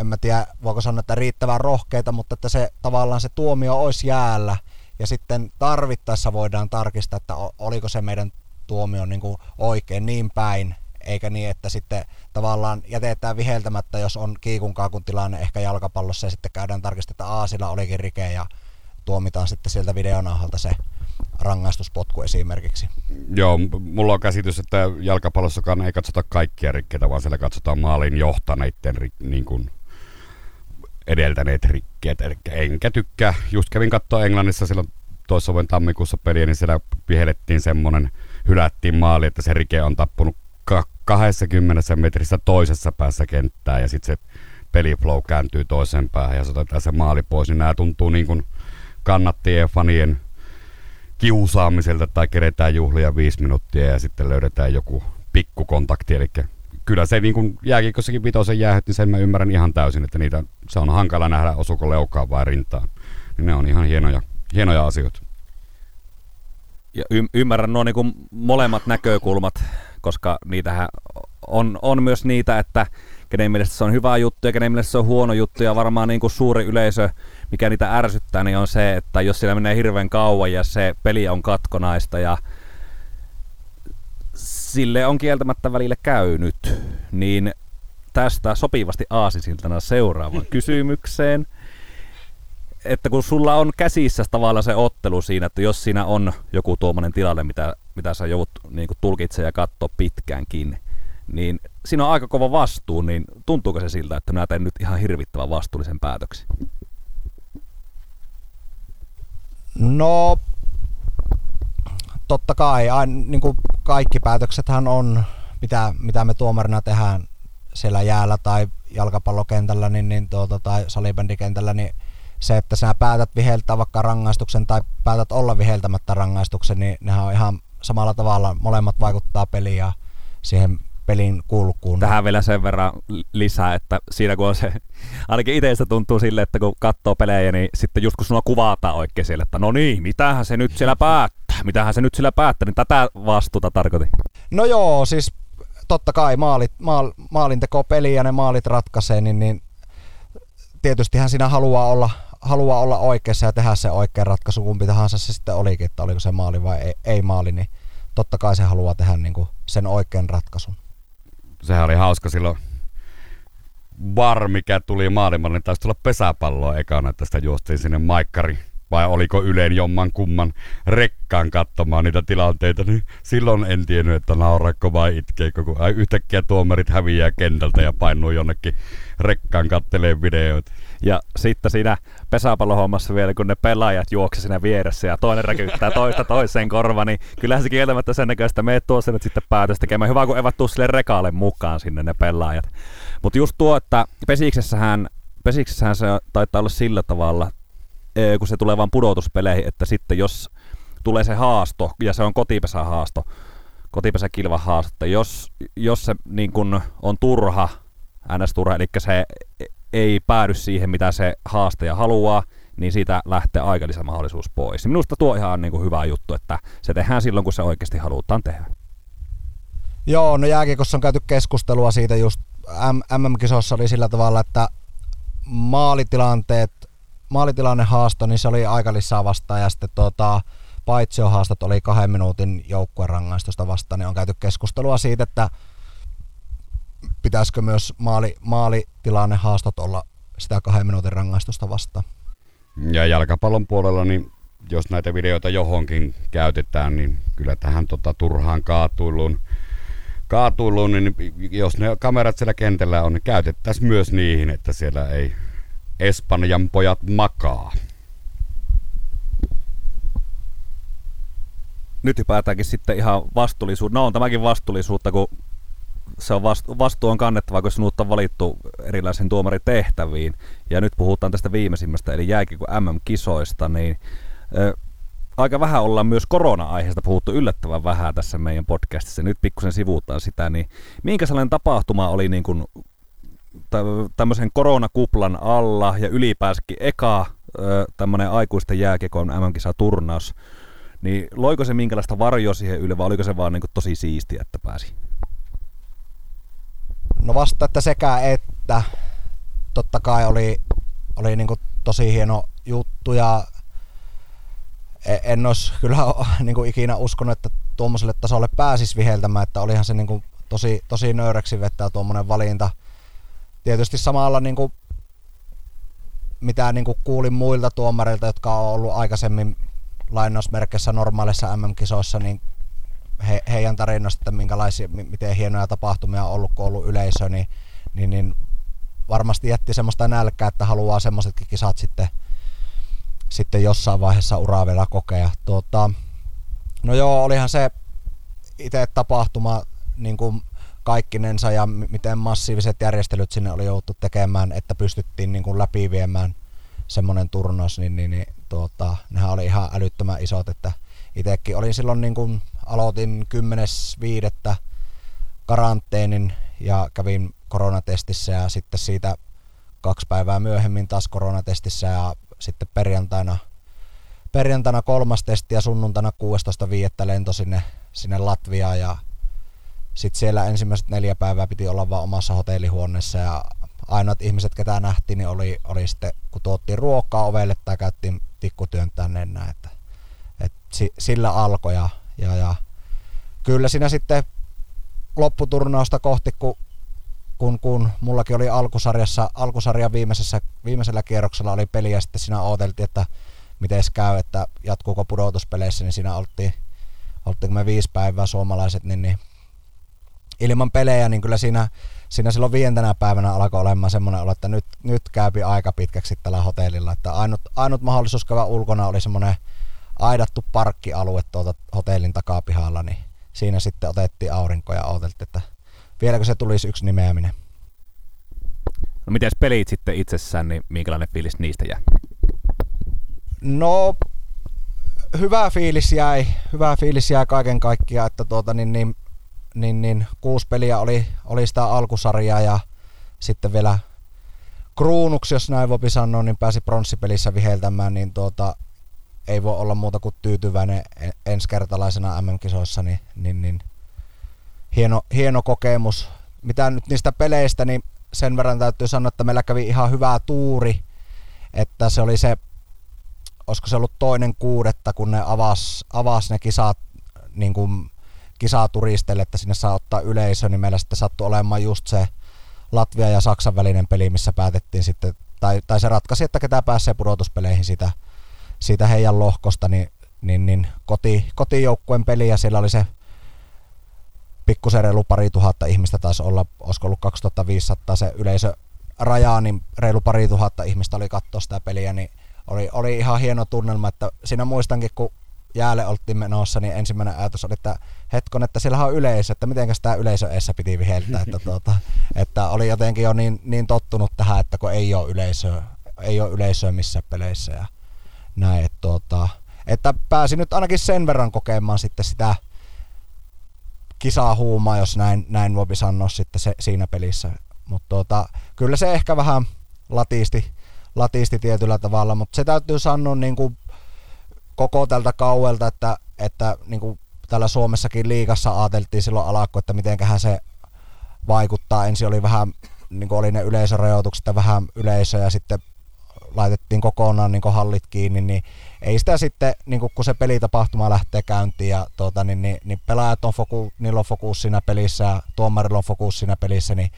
en mä tiedä, voiko sanoa, että riittävän rohkeita, mutta että se tavallaan se tuomio olisi jäällä ja sitten tarvittaessa voidaan tarkistaa, että oliko se meidän tuomio niin kuin oikein niin päin, eikä niin, että sitten tavallaan jätetään viheltämättä, jos on kiikun kaakun tilanne ehkä jalkapallossa ja sitten käydään tarkistetaan, että sillä olikin rike ja tuomitaan sitten sieltä videonauhalta se rangaistuspotku esimerkiksi.
Joo, mulla on käsitys, että jalkapallossakaan ei katsota kaikkia rikkeitä, vaan siellä katsotaan maalin johtaneiden niin kuin edeltäneet rikkeet. Eli enkä tykkää. Just kävin katsoa Englannissa silloin toissa vuoden tammikuussa peliä, niin siellä vihelettiin semmonen, hylättiin maali, että se rike on tappunut 20 metrissä toisessa päässä kenttää ja sitten se peliflow kääntyy toiseen päähän ja se otetaan se maali pois, niin nämä tuntuu niin kuin kannattien ja fanien kiusaamiselta tai keretään juhlia viisi minuuttia ja sitten löydetään joku pikkukontakti, eli kyllä se niin kuin jääkiekossakin vitosen jäähyt, niin sen mä ymmärrän ihan täysin, että niitä, se on hankala nähdä osuko leukaan vai rintaan. Niin ne on ihan hienoja, hienoja asioita.
Ja y- ymmärrän nuo niin molemmat näkökulmat, koska niitähän on, on myös niitä, että kenen mielestä se on hyvä juttu ja kenen mielestä se on huono juttu ja varmaan niin kuin suuri yleisö, mikä niitä ärsyttää, niin on se, että jos siellä menee hirveän kauan ja se peli on katkonaista ja sille on kieltämättä välillä käynyt, niin tästä sopivasti aasisiltana seuraavaan kysymykseen. Että kun sulla on käsissä tavallaan se ottelu siinä, että jos siinä on joku tuommoinen tilanne, mitä, mitä sä joudut niin tulkitsemaan ja katsoa pitkäänkin, niin siinä on aika kova vastuu, niin tuntuuko se siltä, että mä teen nyt ihan hirvittävän vastuullisen päätöksen?
No, totta kai, aina, niin kuin kaikki päätöksethän on, mitä, mitä me tuomarina tehdään siellä jäällä tai jalkapallokentällä niin, niin tuota, tai salibändikentällä, niin se, että sinä päätät viheltää vaikka rangaistuksen tai päätät olla viheltämättä rangaistuksen, niin nehän on ihan samalla tavalla, molemmat vaikuttaa peliin ja siihen pelin kulkuun.
Tähän vielä sen verran lisää, että siinä kun on se, ainakin itsestä tuntuu sille, että kun katsoo pelejä, niin sitten just kun sinua kuvataan oikein siellä, että no niin, mitähän se nyt siellä päättää, mitähän se nyt siellä päättää, niin tätä vastuuta tarkoitin.
No joo, siis totta kai maalit, maal, maalinteko peli ja ne maalit ratkaisee, niin, niin tietystihän siinä haluaa olla, haluaa olla oikeassa ja tehdä se oikea ratkaisu, kumpi tahansa se sitten olikin, että oliko se maali vai ei, ei maali, niin totta kai se haluaa tehdä niin kuin sen oikean ratkaisun.
Sehän oli hauska silloin var, mikä tuli maailmalle, niin taisi tulla pesäpalloa ekana, että sitä juostiin sinne maikkari vai oliko Yleen jomman kumman rekkaan katsomaan niitä tilanteita, niin silloin en tiennyt, että naurakko vai itkeekö, kun yhtäkkiä tuomarit häviää kentältä ja painuu jonnekin rekkaan kattelee videoita.
Ja sitten siinä pesäpallohommassa vielä, kun ne pelaajat juokse siinä vieressä ja toinen räkyttää toista toiseen korva, niin kyllähän se kieltämättä sen näköistä, meet tuossa nyt sitten päätös tekemään. Hyvä, kun eivät tuu sille rekaalle mukaan sinne ne pelaajat. Mutta just tuo, että pesiksessähän, pesiksessähän se taitaa olla sillä tavalla, kun se tulee vain pudotuspeleihin, että sitten jos tulee se haasto, ja se on kotipesähaasto, kotipesäkilvan haasto, että jos, jos se niin kun on turha, ns-turha, eli se ei päädy siihen, mitä se haastaja haluaa, niin siitä lähtee mahdollisuus pois. Minusta tuo ihan niin kuin hyvä juttu, että se tehdään silloin, kun se oikeasti halutaan tehdä.
Joo, no jääkiekossa on käyty keskustelua siitä just MM-kisossa oli sillä tavalla, että maalitilanteet, maalitilanne haasto, niin se oli aikalissaa vastaan ja sitten tuota, paitsiohaastot oli kahden minuutin joukkueen rangaistusta vastaan, niin on käyty keskustelua siitä, että pitäisikö myös maali, maalitilanne haastot olla sitä kahden minuutin rangaistusta vastaan.
Ja jalkapallon puolella, niin jos näitä videoita johonkin käytetään, niin kyllä tähän tota, turhaan kaatuiluun, kaatuiluun, niin jos ne kamerat siellä kentällä on, niin käytettäisiin myös niihin, että siellä ei Espanjan pojat makaa.
Nyt hypätäänkin sitten ihan vastuullisuutta. No on tämäkin vastuullisuutta, kun se on vastu, vastuu on kannettava, kun sinut on valittu erilaisiin tuomaritehtäviin. Ja nyt puhutaan tästä viimeisimmästä, eli jääkin MM-kisoista, niin ö, aika vähän ollaan myös korona-aiheesta puhuttu yllättävän vähän tässä meidän podcastissa. Nyt pikkusen sivuuttaa sitä, niin minkä sellainen tapahtuma oli niin kuin tämmöisen koronakuplan alla ja ylipäänsäkin eka tämmöinen aikuisten jääkekon MM-kisaturnaus, niin loiko se minkälaista varjoa siihen yli vai oliko se vaan niin tosi siistiä, että pääsi?
No vasta, että sekä että totta kai oli, oli niin tosi hieno juttu ja e, en olisi kyllä niin ikinä uskonut, että tuommoiselle tasolle pääsisi viheltämään, että olihan se niin tosi, tosi nöyräksi vettää tuommoinen valinta. Tietysti samalla niin kuin, mitä niin kuin kuulin muilta tuomareilta, jotka on ollut aikaisemmin lainausmerkeissä normaalissa MM-kisoissa, niin he, heidän tarinasta, että minkälaisia, miten hienoja tapahtumia on ollut, kun on ollut yleisö, niin, niin, niin varmasti jätti semmoista nälkää, että haluaa semmoisetkin kisat sitten, sitten jossain vaiheessa uraa vielä kokea. Tuota, no joo, olihan se itse tapahtuma niin kuin kaikkinensa ja miten massiiviset järjestelyt sinne oli jouttu tekemään, että pystyttiin niin kuin läpiviemään semmoinen turnaus, niin, niin, niin tuota, nehän oli ihan älyttömän isot, että itsekin olin silloin niin kuin aloitin 10.5. karanteenin ja kävin koronatestissä ja sitten siitä kaksi päivää myöhemmin taas koronatestissä ja sitten perjantaina, perjantaina kolmas testi ja sunnuntaina 16.5. lento sinne, sinne Latviaan ja sitten siellä ensimmäiset neljä päivää piti olla vaan omassa hotellihuoneessa ja ainoat ihmiset, ketä nähtiin, niin oli, oli sitten, kun tuottiin ruokaa ovelle tai käyttiin tikkutyöntämään nenää, että, että sillä alkoi ja ja, ja kyllä siinä sitten lopputurnausta kohti, kun, kun, kun mullakin oli alkusarjassa, alkusarjan viimeisessä, viimeisellä kierroksella oli peli ja sitten siinä odoteltiin, että miten käy, että jatkuuko pudotuspeleissä, niin siinä oltiin, oltiin me viisi päivää suomalaiset, niin, niin ilman pelejä, niin kyllä siinä, siinä silloin viientenä päivänä alkoi olemaan semmoinen olo, että nyt, nyt käypi aika pitkäksi tällä hotellilla, että ainut, ainut mahdollisuus käydä ulkona oli semmoinen aidattu parkkialue tuota hotellin takapihalla, niin siinä sitten otettiin aurinko ja odoteltiin, että vieläkö se tulisi yksi nimeäminen.
No miten pelit sitten itsessään, niin minkälainen fiilis niistä jää?
No, hyvä fiilis jäi, hyvä fiilis jäi kaiken kaikkiaan, että tuota, niin, niin, niin, niin, kuusi peliä oli, oli sitä alkusarjaa ja sitten vielä kruunuksi, jos näin voi sanoa, niin pääsi pronssipelissä viheltämään, niin tuota, ei voi olla muuta kuin tyytyväinen ensikertalaisena MM-kisoissa, niin, niin, niin hieno, hieno kokemus. Mitä nyt niistä peleistä, niin sen verran täytyy sanoa, että meillä kävi ihan hyvä tuuri, että se oli se, olisiko se ollut toinen kuudetta, kun ne avas, avas ne kisat niin kuin kisaturisteille, että sinne saa ottaa yleisö, niin meillä sitten sattui olemaan just se Latvia ja Saksan välinen peli, missä päätettiin sitten, tai, tai se ratkaisi, että ketä pääsee pudotuspeleihin sitä, siitä heidän lohkosta, niin, niin, niin koti, kotijoukkueen peli ja siellä oli se pikkusen reilu pari tuhatta ihmistä taisi olla, olisiko ollut 2500 se yleisö rajaa, niin reilu pari tuhatta ihmistä oli katsoa sitä peliä, niin oli, oli ihan hieno tunnelma, että siinä muistankin, kun jäälle oltiin menossa, niin ensimmäinen ajatus oli, että hetkon, että siellä on yleisö, että miten tämä yleisö eessä piti viheltää, että, tuota, että oli jotenkin jo niin, niin tottunut tähän, että kun ei ole yleisöä, ei ole yleisöä missä peleissä ja näin, että, tuota, että pääsi nyt ainakin sen verran kokemaan sitten sitä kisaa huumaa, jos näin, näin voi sanoa sitten se, siinä pelissä. Mutta tuota, kyllä se ehkä vähän latisti, latisti tietyllä tavalla, mutta se täytyy sanoa niin kuin koko tältä kauelta, että, että niin kuin täällä Suomessakin liigassa ajateltiin silloin alakko, että mitenköhän se vaikuttaa. Ensin oli vähän, niin kuin oli ne yleisörajoitukset ja vähän yleisöä ja sitten laitettiin kokonaan niin hallit kiinni, niin ei sitä sitten, niin kun se pelitapahtuma lähtee käyntiin ja tuota, niin, niin, niin pelaajat on foku, niillä on fokus siinä pelissä ja tuomarilla on fokus siinä pelissä, niin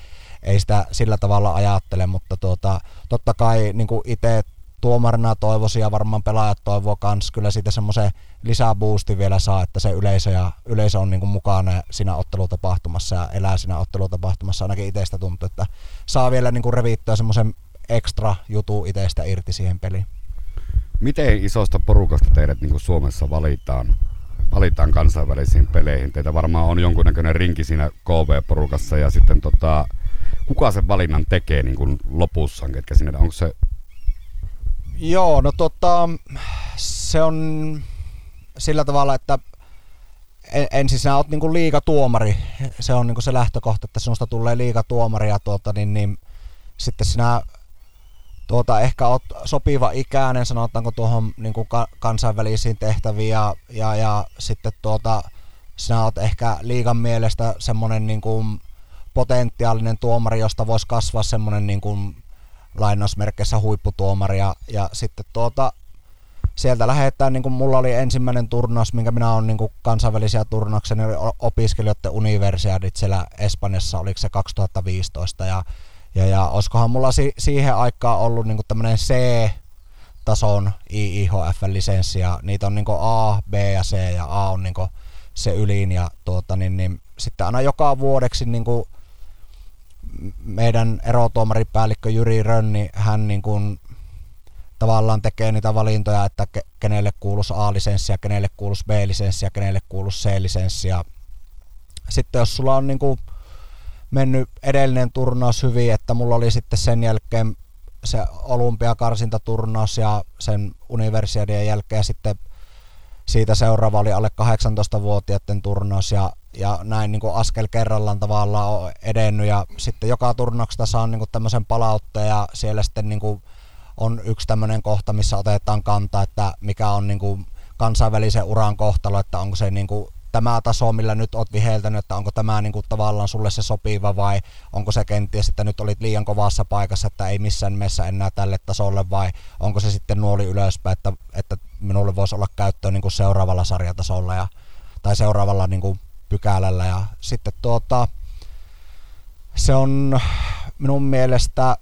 ei sitä sillä tavalla ajattele, mutta tuota, totta kai niin itse tuomarina toivoisin ja varmaan pelaajat toivoo kans kyllä siitä semmoisen lisäboostin vielä saa, että se yleisö, ja, yleisö on niin mukana siinä ottelutapahtumassa ja elää siinä ottelutapahtumassa. Ainakin itsestä tuntuu, että saa vielä niin revittyä semmoisen ekstra jutu itsestä irti siihen peliin.
Miten isosta porukasta teidät niin Suomessa valitaan, valitaan kansainvälisiin peleihin? Teitä varmaan on jonkunnäköinen rinki siinä KV-porukassa ja sitten tota, kuka sen valinnan tekee niin kuin lopussa, ketkä sinne, onko se
Joo, no tota, se on sillä tavalla, että ensin sinä olet niinku liikatuomari. Se on niinku se lähtökohta, että sinusta tulee liikatuomari ja tuota, niin, niin, sitten sinä tuota, ehkä olet sopiva ikäinen, sanotaanko tuohon niinku ka- kansainvälisiin tehtäviin ja, ja, ja sitten tuota, sinä olet ehkä liigan mielestä semmoinen niinku potentiaalinen tuomari, josta voisi kasvaa semmoinen niinku lainausmerkeissä huipputuomari ja, ja sitten tuota, sieltä lähdetään, niin kuin mulla oli ensimmäinen turnaus, minkä minä olen niin kuin kansainvälisiä turnauksia, niin opiskelijoiden universiadit siellä Espanjassa, oliko se 2015 ja, ja, ja olisikohan mulla si- siihen aikaan ollut niin tämmöinen C-tason IIHF-lisenssi ja niitä on niin A, B ja C ja A on niin se ylin ja tuota, niin, niin, sitten aina joka vuodeksi niin kuin meidän erotuomaripäällikkö Jyri Rönni, hän niin kuin tavallaan tekee niitä valintoja, että kenelle kuuluisi A-lisenssi ja kenelle kuuluisi B-lisenssi ja kenelle kuuluisi C-lisenssi. Sitten jos sulla on niin kuin mennyt edellinen turnaus hyvin, että mulla oli sitten sen jälkeen se olympiakarsintaturnaus ja sen universiadien jälkeen sitten siitä seuraava oli alle 18-vuotiaiden turnaus ja ja näin niin kuin askel kerrallaan tavallaan on edennyt. Ja sitten joka turnauksesta saa niin kuin tämmöisen palautteen ja siellä sitten niin kuin on yksi tämmöinen kohta, missä otetaan kantaa, että mikä on niin kuin kansainvälisen uran kohtalo, että onko se niin kuin tämä taso, millä nyt olet viheltänyt, että onko tämä niin kuin tavallaan sulle se sopiva vai onko se kenties, että nyt olit liian kovassa paikassa, että ei missään mielessä enää tälle tasolle vai onko se sitten nuoli ylöspäin, että, että minulle voisi olla käyttöön niin kuin seuraavalla sarjatasolla ja, tai seuraavalla niin kuin pykälällä ja sitten tuota, se on minun mielestä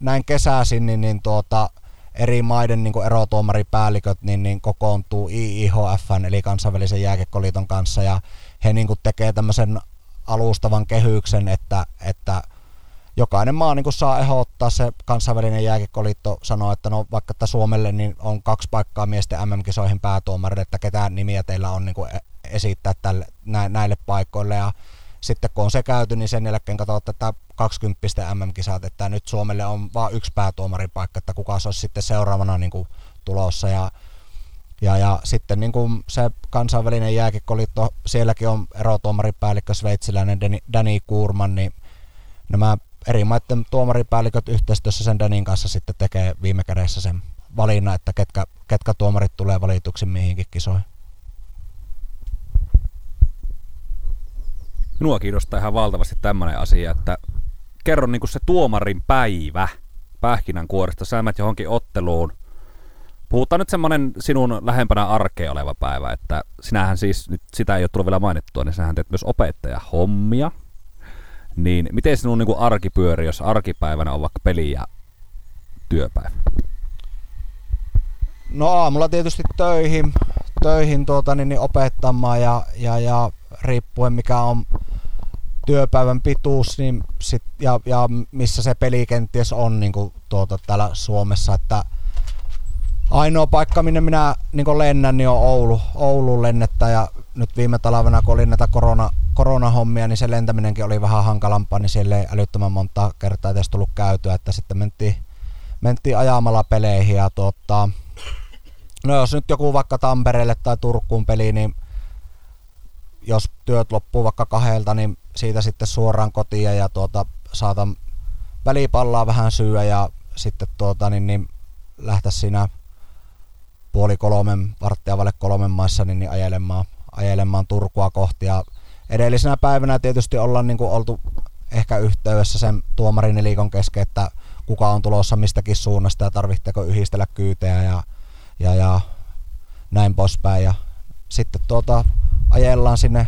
näin kesäisin, niin, niin tuota, eri maiden niin erotuomaripäälliköt niin, niin kokoontuu IIHFn eli kansainvälisen jääkekoliiton kanssa. Ja he niin kuin tekee tämmöisen alustavan kehyksen, että, että jokainen maa niin saa ehdottaa, se kansainvälinen jääkiekkoliitto sanoo, että no vaikka että Suomelle niin on kaksi paikkaa miesten MM-kisoihin päätuomarille, että ketään nimiä teillä on niin e-, esittää tälle, näille paikoille. Ja sitten kun on se käyty, niin sen jälkeen katsotaan että 20 MM-kisat, että nyt Suomelle on vain yksi päätuomaripaikka, että kuka se olisi sitten seuraavana niin kuin tulossa. Ja ja, ja sitten niin kuin se kansainvälinen jääkikkoliitto, sielläkin on erotuomaripäällikkö sveitsiläinen Danny Kurman, niin nämä eri maiden tuomaripäälliköt yhteistyössä sen Danin kanssa sitten tekee viime kädessä sen valinnan, että ketkä, ketkä tuomarit tulee valituksi mihinkin kisoihin.
Minua kiinnostaa ihan valtavasti tämmöinen asia, että kerro niin kuin se tuomarin päivä pähkinänkuoresta. Sä johonkin otteluun. Puhutaan nyt semmoinen sinun lähempänä arkea oleva päivä, että sinähän siis, nyt sitä ei ole tullut vielä mainittua, niin sinähän teet myös opettaja hommia. Niin miten sinun niin arki pyörii, jos arkipäivänä on vaikka peli ja työpäivä?
No aamulla tietysti töihin, töihin tuota, niin, niin opettamaan ja, ja, ja riippuen mikä on työpäivän pituus niin sit, ja, ja, missä se peli kenties on niin kuin tuota, täällä Suomessa, että ainoa paikka, minne minä niin lennän, niin on Oulu, Oulun lennettä ja nyt viime talvena, kun oli näitä korona, koronahommia, niin se lentäminenkin oli vähän hankalampaa, niin siellä ei älyttömän monta kertaa edes tullut käytyä, että sitten mentiin, mentiin ajamalla peleihin ja tuota, no jos nyt joku vaikka Tampereelle tai Turkuun peli, niin jos työt loppuu vaikka kahdelta, niin siitä sitten suoraan kotiin ja tuota, saatan välipallaa vähän syödä ja sitten tuota, niin, niin lähteä siinä puoli kolmen, varttia vaille kolmen maissa niin, niin ajelemaan, ajelemaan Turkua kohti. Ja edellisenä päivänä tietysti ollaan niin kuin oltu ehkä yhteydessä sen tuomarin liikon kesken, että kuka on tulossa mistäkin suunnasta ja tarvitseeko yhdistellä kyyteä ja, ja, ja näin poispäin. Ja sitten tuota, ajellaan sinne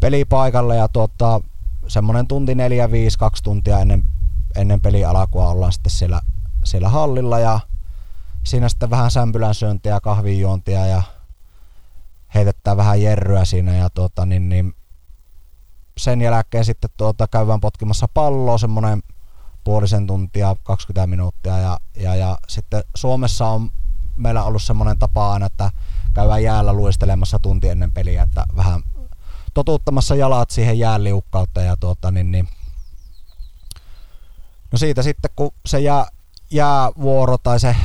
pelipaikalle ja tuota, semmoinen tunti 4-5, kaksi tuntia ennen, ennen peli alkua ollaan sitten siellä, siellä hallilla ja siinä sitten vähän sämpylän syöntiä kahvinjuontia ja heitetään vähän jerryä siinä ja tuota, niin, niin sen jälkeen sitten tuota, käydään potkimassa palloa semmoinen puolisen tuntia, 20 minuuttia ja, ja, ja sitten Suomessa on meillä ollut semmoinen tapa aina, että käydään jäällä luistelemassa tunti ennen peliä, että vähän totuttamassa jalat siihen jäänliukkautta ja tuota, niin, niin. No siitä sitten kun se jää, jäävuoro tai se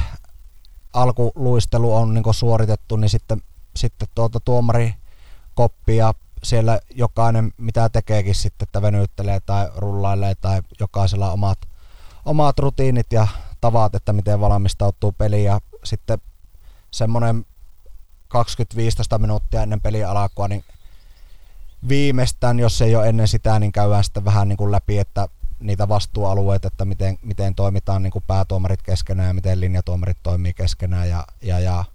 alkuluistelu on niin suoritettu, niin sitten, sitten tuota tuomari koppi ja siellä jokainen mitä tekeekin sitten, että venyttelee tai rullailee tai jokaisella omat, omat rutiinit ja tavat, että miten valmistautuu peliin. Ja sitten semmoinen 20-15 minuuttia ennen peli alkua, niin viimeistään, jos ei ole ennen sitä, niin käydään sitten vähän niin kuin läpi, että niitä vastuualueita, että miten, miten toimitaan niin kuin päätuomarit keskenään ja miten linjatuomarit toimii keskenään ja, ja, ja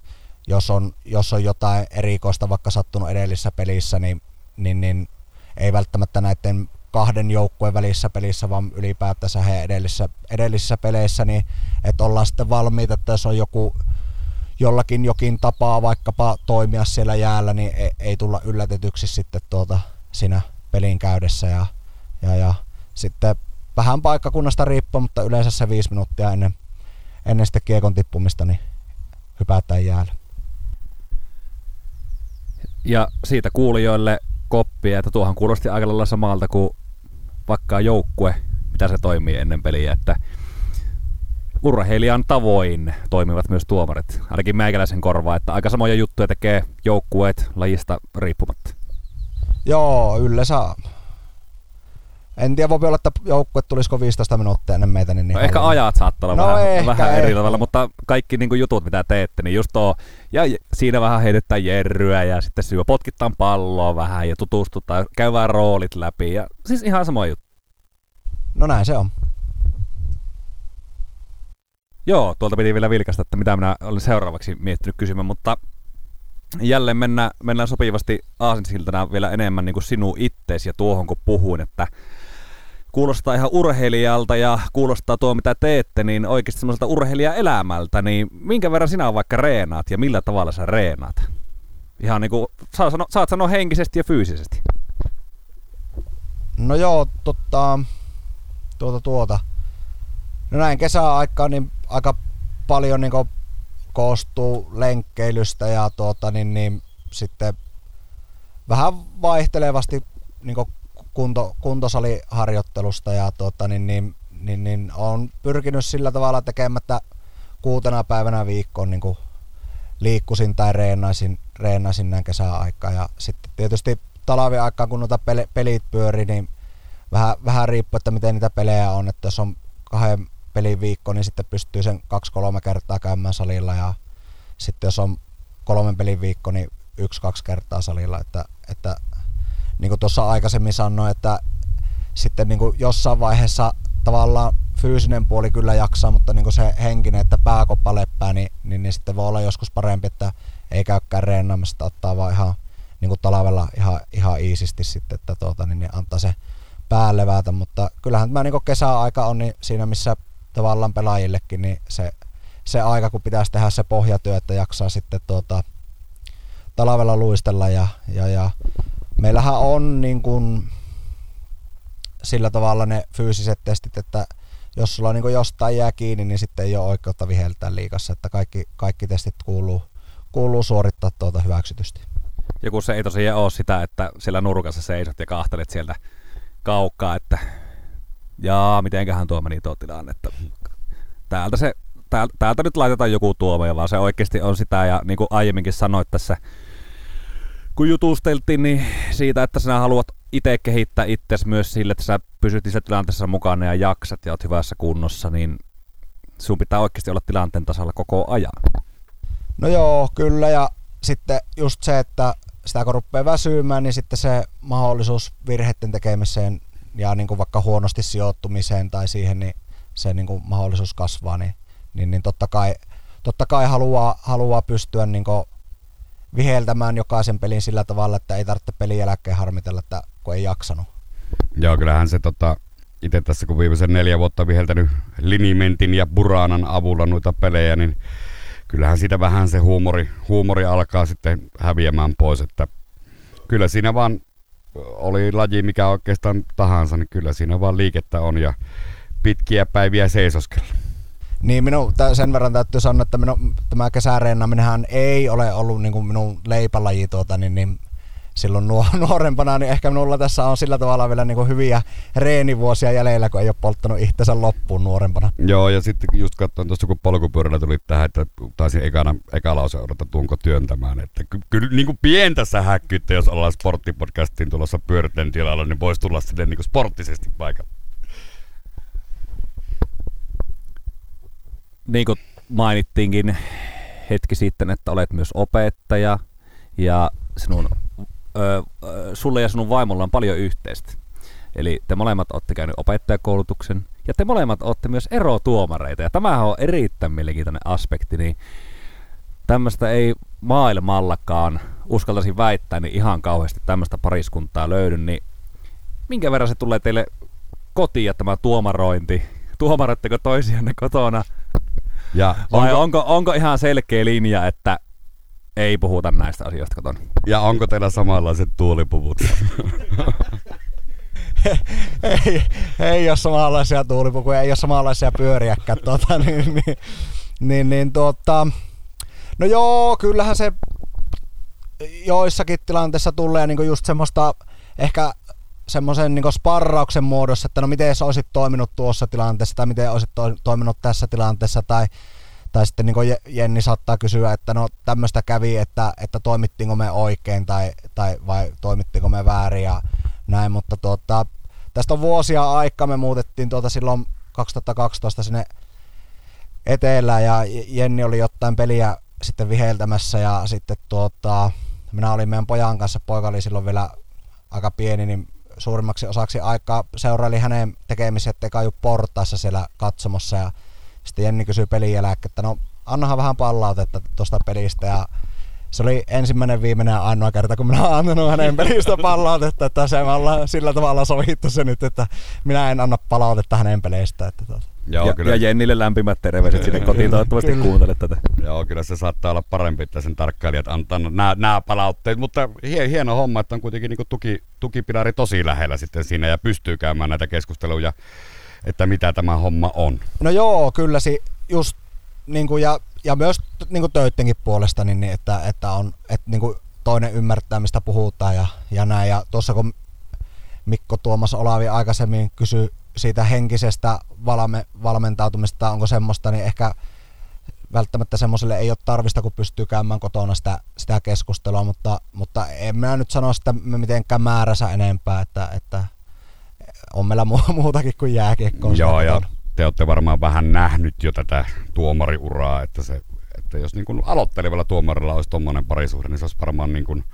jos, on, jos on jotain erikoista vaikka sattunut edellisessä pelissä, niin, niin, niin ei välttämättä näiden kahden joukkueen välissä pelissä, vaan ylipäätänsä he edellisissä, edellisissä peleissä, niin että ollaan sitten valmiita, että jos on joku jollakin jokin tapaa vaikkapa toimia siellä jäällä, niin ei, ei tulla yllätetyksi sitten tuota siinä pelin käydessä ja, ja, ja sitten vähän paikkakunnasta riippuu, mutta yleensä se viisi minuuttia ennen, ennen sitten kiekon tippumista niin hypätään jäällä.
Ja siitä kuulijoille koppia, että tuohan kuulosti aika lailla samalta kuin vaikka joukkue, mitä se toimii ennen peliä, että urheilijan tavoin toimivat myös tuomarit. Ainakin meikäläisen korvaa, että aika samoja juttuja tekee joukkueet lajista riippumatta.
Joo, yleensä en tiedä, voi olla, että joukkue tulisiko 15 minuuttia ennen meitä. Niin, niin
no ehkä ajat saattaa olla no vähän, ehkä, vähän eri tavalla, mutta kaikki niin kuin jutut, mitä teette, niin just tuo, ja siinä vähän heitetään jerryä ja sitten syö, potkittaan palloa vähän ja tutustutaan, käydään roolit läpi ja siis ihan sama juttu.
No näin se on.
Joo, tuolta piti vielä vilkasta, että mitä minä olin seuraavaksi miettinyt kysymään, mutta jälleen mennään, mennään sopivasti aasinsiltana vielä enemmän niin kuin sinun itteesi ja tuohon kun puhuin, että kuulostaa ihan urheilijalta ja kuulostaa tuo mitä teette, niin oikeasti semmoiselta urheilijaelämältä, niin minkä verran sinä vaikka reenaat ja millä tavalla sä reenaat? Ihan niin kuin, saat sanoa, saat sanoa henkisesti ja fyysisesti.
No joo, totta, tuota, tuota. No näin kesäaikaan niin aika paljon niin koostuu lenkkeilystä ja tuota, niin, niin, sitten vähän vaihtelevasti niin kunto, kuntosaliharjoittelusta ja tuota, niin, niin, niin, niin, on pyrkinyt sillä tavalla tekemättä kuutena päivänä viikkoon niin liikkusin tai reenaisin, reenaisin näin kesäaikaa ja sitten tietysti talviaikaan kun noita pelit pyörii, niin vähän, vähän riippuu, että miten niitä pelejä on, että jos on kahden pelin viikko, niin sitten pystyy sen kaksi-kolme kertaa käymään salilla. Ja sitten jos on kolmen pelin viikko, niin yksi-kaksi kertaa salilla, että, että niin kuin tuossa aikaisemmin sanoin, että sitten niin kuin jossain vaiheessa tavallaan fyysinen puoli kyllä jaksaa, mutta niin kuin se henkinen, että pääkoppa leppää, niin, niin, niin sitten voi olla joskus parempi, että ei käykään reenaamista, ottaa vaan ihan niin kuin talvella ihan, ihan iisisti sitten, että tuota, niin, niin antaa se pää levätä, mutta kyllähän tämä niin kesäaika on niin siinä, missä tavallaan pelaajillekin, niin se, se aika, kun pitäisi tehdä se pohjatyö, että jaksaa sitten tuota, talvella luistella ja, ja, ja meillähän on niin kuin sillä tavalla ne fyysiset testit, että jos sulla niin jostain jää kiinni, niin sitten ei ole oikeutta viheltää liikassa, että kaikki, kaikki testit kuuluu, kuuluu suorittaa tuota hyväksytysti.
Joku se ei tosiaan ole sitä, että siellä nurkassa seisot ja kahtelet sieltä kaukaa, että jaa, mitenköhän tuo meni tuo tilanne. Että täältä, se, täältä, täältä nyt laitetaan joku tuomio, vaan se oikeasti on sitä, ja niin kuin aiemminkin sanoit tässä, kun jutusteltiin niin siitä, että sinä haluat itse kehittää itsesi myös sille, että sä pysyt niissä tilanteessa mukana ja jaksat ja oot hyvässä kunnossa, niin sun pitää oikeasti olla tilanteen tasalla koko ajan.
No joo, kyllä, ja sitten just se, että sitä kun rupeaa väsymään, niin sitten se mahdollisuus virheiden tekemiseen ja niin kuin vaikka huonosti sijoittumiseen tai siihen, niin se niin kuin mahdollisuus kasvaa, niin, niin, niin totta kai, totta kai haluaa, haluaa pystyä niin kuin viheltämään jokaisen pelin sillä tavalla, että ei tarvitse pelin jälkeen harmitella, että kun ei jaksanut.
Joo, kyllähän se tota, itse tässä kun viimeisen neljä vuotta viheltänyt Linimentin ja Buranan avulla noita pelejä, niin kyllähän siitä vähän se huumori, huumori alkaa sitten häviämään pois, että kyllä siinä vaan oli laji mikä oikeastaan tahansa, niin kyllä siinä vaan liikettä on ja pitkiä päiviä seisoskella.
Niin minun, sen verran täytyy sanoa, että minun, tämä kesäreennaminenhan ei ole ollut niin minun leipälaji tuota, niin, niin silloin nuo, nuorempana, niin ehkä minulla tässä on sillä tavalla vielä niin hyviä reenivuosia jäljellä, kun ei ole polttanut itsensä loppuun nuorempana.
Joo, ja sitten just katsoin tuossa, kun polkupyörällä tuli tähän, että taisin ekana, eka lause odottaa, tuunko työntämään. Että ky- kyllä niin kuin pientä sähäkkyyttä, jos ollaan sporttipodcastiin tulossa pyöräten tilalla, niin voisi tulla silleen niin sporttisesti paikalle.
Niin kuin mainittiinkin hetki sitten, että olet myös opettaja ja sinun ö, sulle ja sinun vaimolla on paljon yhteistä. Eli te molemmat olette käynyt opettajakoulutuksen ja te molemmat olette myös erotuomareita. Ja tämähän on erittäin mielenkiintoinen aspekti, niin tämmöistä ei maailmallakaan uskaltaisin väittää, niin ihan kauheasti tämmöistä pariskuntaa löydy, niin minkä verran se tulee teille kotiin ja tämä tuomarointi? Tuomaroitteko toisianne kotona? Ja Vai onko, onko, onko ihan selkeä linja, että ei puhuta näistä asioista kotona.
Ja onko teillä samanlaiset tuulipuvut?
ei, ei ole samanlaisia tuulipukuja, ei ole samanlaisia pyöriäkään. Tuota, niin, niin, niin, niin, tuota, no joo, kyllähän se joissakin tilanteissa tulee niin just semmoista ehkä semmoisen niin sparrauksen muodossa, että no miten sä olisit toiminut tuossa tilanteessa tai miten olisit to, toiminut tässä tilanteessa tai tai sitten niin Jenni saattaa kysyä, että no tämmöistä kävi, että, että toimittiinko me oikein tai, tai vai toimittiinko me väärin ja näin, mutta tuota, tästä on vuosia aikaa, me muutettiin tuota silloin 2012 sinne etelään ja Jenni oli jotain peliä sitten viheltämässä ja sitten tuota, minä olin meidän pojan kanssa, poika oli silloin vielä aika pieni, niin suurimmaksi osaksi aikaa. Seuraili hänen tekemisiä, ettei kaju portaissa siellä katsomossa ja sitten Jenni kysyi pelin jälkeen, että no annahan vähän palautetta tuosta pelistä ja se oli ensimmäinen, viimeinen ja ainoa kerta, kun minä olen antanut hänen pelistä palautetta, että se ollaan sillä tavalla sovittu se nyt, että minä en anna palautetta hänen peleistä. Että tuota.
Joo, ja, kyllä. ja Jennille lämpimät terveiset sinne kotiin, toivottavasti kuuntelet tätä.
Joo, kyllä se saattaa olla parempi, että sen tarkkailijat antaa nämä, nämä palautteet, mutta hieno homma, että on kuitenkin niin tuki, tukipilari tosi lähellä sitten siinä ja pystyy käymään näitä keskusteluja että mitä tämä homma on.
No joo, kyllä si, just niin kuin, ja, ja myös niin kuin töittenkin puolesta, niin, niin että, että, on, että niin kuin toinen ymmärtää, mistä puhutaan ja, ja näin. Ja tuossa kun Mikko Tuomas Olavi aikaisemmin kysyi siitä henkisestä valme, valmentautumista, onko semmoista, niin ehkä välttämättä semmoiselle ei ole tarvista, kun pystyy käymään kotona sitä, sitä keskustelua, mutta, mutta en minä nyt sano sitä mitenkään määränsä enempää, että, että on meillä muutakin kuin jääkiekkoa.
Joo, ja te olette varmaan vähän nähnyt jo tätä tuomariuraa, että, se, että jos niin kuin aloittelevalla tuomarilla olisi tuommoinen parisuhde, niin se olisi varmaan niin kuin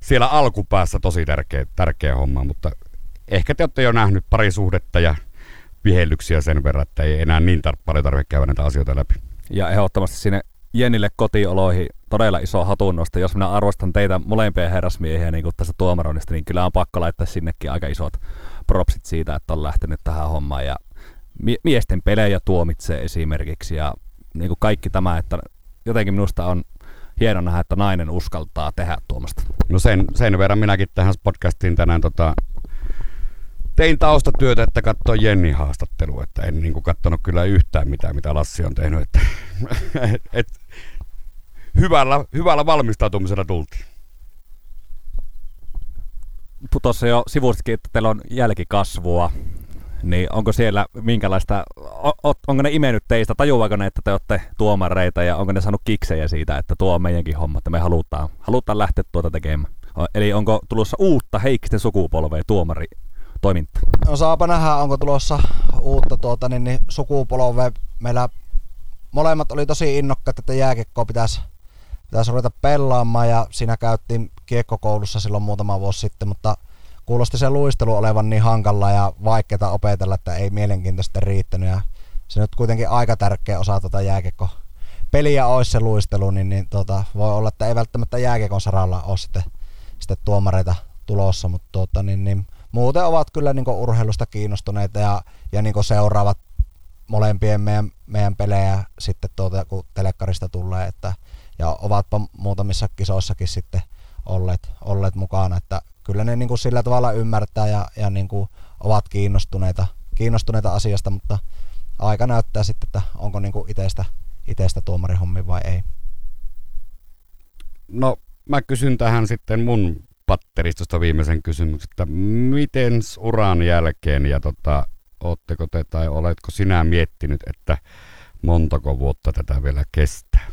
siellä alkupäässä tosi tärkeä, tärkeä homma, mutta ehkä te olette jo nähnyt parisuhdetta ja vihellyksiä sen verran, että ei enää niin tar- paljon tarvitse käydä näitä asioita läpi.
Ja ehdottomasti sinne Jennille kotioloihin todella iso hatunnosta. Jos minä arvostan teitä molempia herrasmiehiä niin kuin tästä tuomaroinnista, niin kyllä on pakko laittaa sinnekin aika isot propsit siitä, että on lähtenyt tähän hommaan. Ja miesten pelejä tuomitsee esimerkiksi ja niin kuin kaikki tämä, että jotenkin minusta on hieno nähdä, että nainen uskaltaa tehdä tuomasta.
No sen, sen verran minäkin tähän podcastiin tänään tota, tein taustatyötä, että katsoin Jenni haastattelua, että en niin kuin katsonut kyllä yhtään mitään, mitä Lassi on tehnyt. Että, et, et, hyvällä, hyvällä valmistautumisella tultiin.
Tuossa jo sivustikin, että teillä on jälkikasvua, niin onko siellä minkälaista, onko ne imennyt teistä, tajuaako ne, että te olette tuomareita ja onko ne saanut kiksejä siitä, että tuo on meidänkin homma, että me halutaan, halutaan lähteä tuota tekemään. Eli onko tulossa uutta Heikkisten sukupolvea tuomari toiminta?
No saapa nähdä, onko tulossa uutta tuota, niin, niin sukupolvea. Meillä molemmat oli tosi innokkaat, että jääkiekkoa pitäisi, pitäisi ruveta pelaamaan ja siinä käyttiin kiekkokoulussa silloin muutama vuosi sitten, mutta kuulosti se luistelu olevan niin hankalla ja vaikeaa opetella, että ei mielenkiintoista riittänyt. Ja se nyt kuitenkin aika tärkeä osa tuota jääkiekko peliä olisi se luistelu, niin, niin tota, voi olla, että ei välttämättä jääkiekon saralla ole sitten, sitten tuomareita tulossa, mutta tuota, niin, niin, muuten ovat kyllä niin urheilusta kiinnostuneita ja, ja niin seuraavat molempien meidän, meidän pelejä sitten tuota, kun telekkarista tulee, että, ja ovatpa muutamissa kisoissakin sitten olleet, olleet mukana, että kyllä ne niin kuin sillä tavalla ymmärtää ja, ja niin kuin ovat kiinnostuneita, kiinnostuneita asiasta, mutta aika näyttää sitten, että onko niin kuin itestä, itestä tuomarihommi vai ei.
No mä kysyn tähän sitten mun patteristosta viimeisen kysymyksen, että miten uran jälkeen ja tota, ootteko te tai oletko sinä miettinyt, että montako vuotta tätä vielä kestää?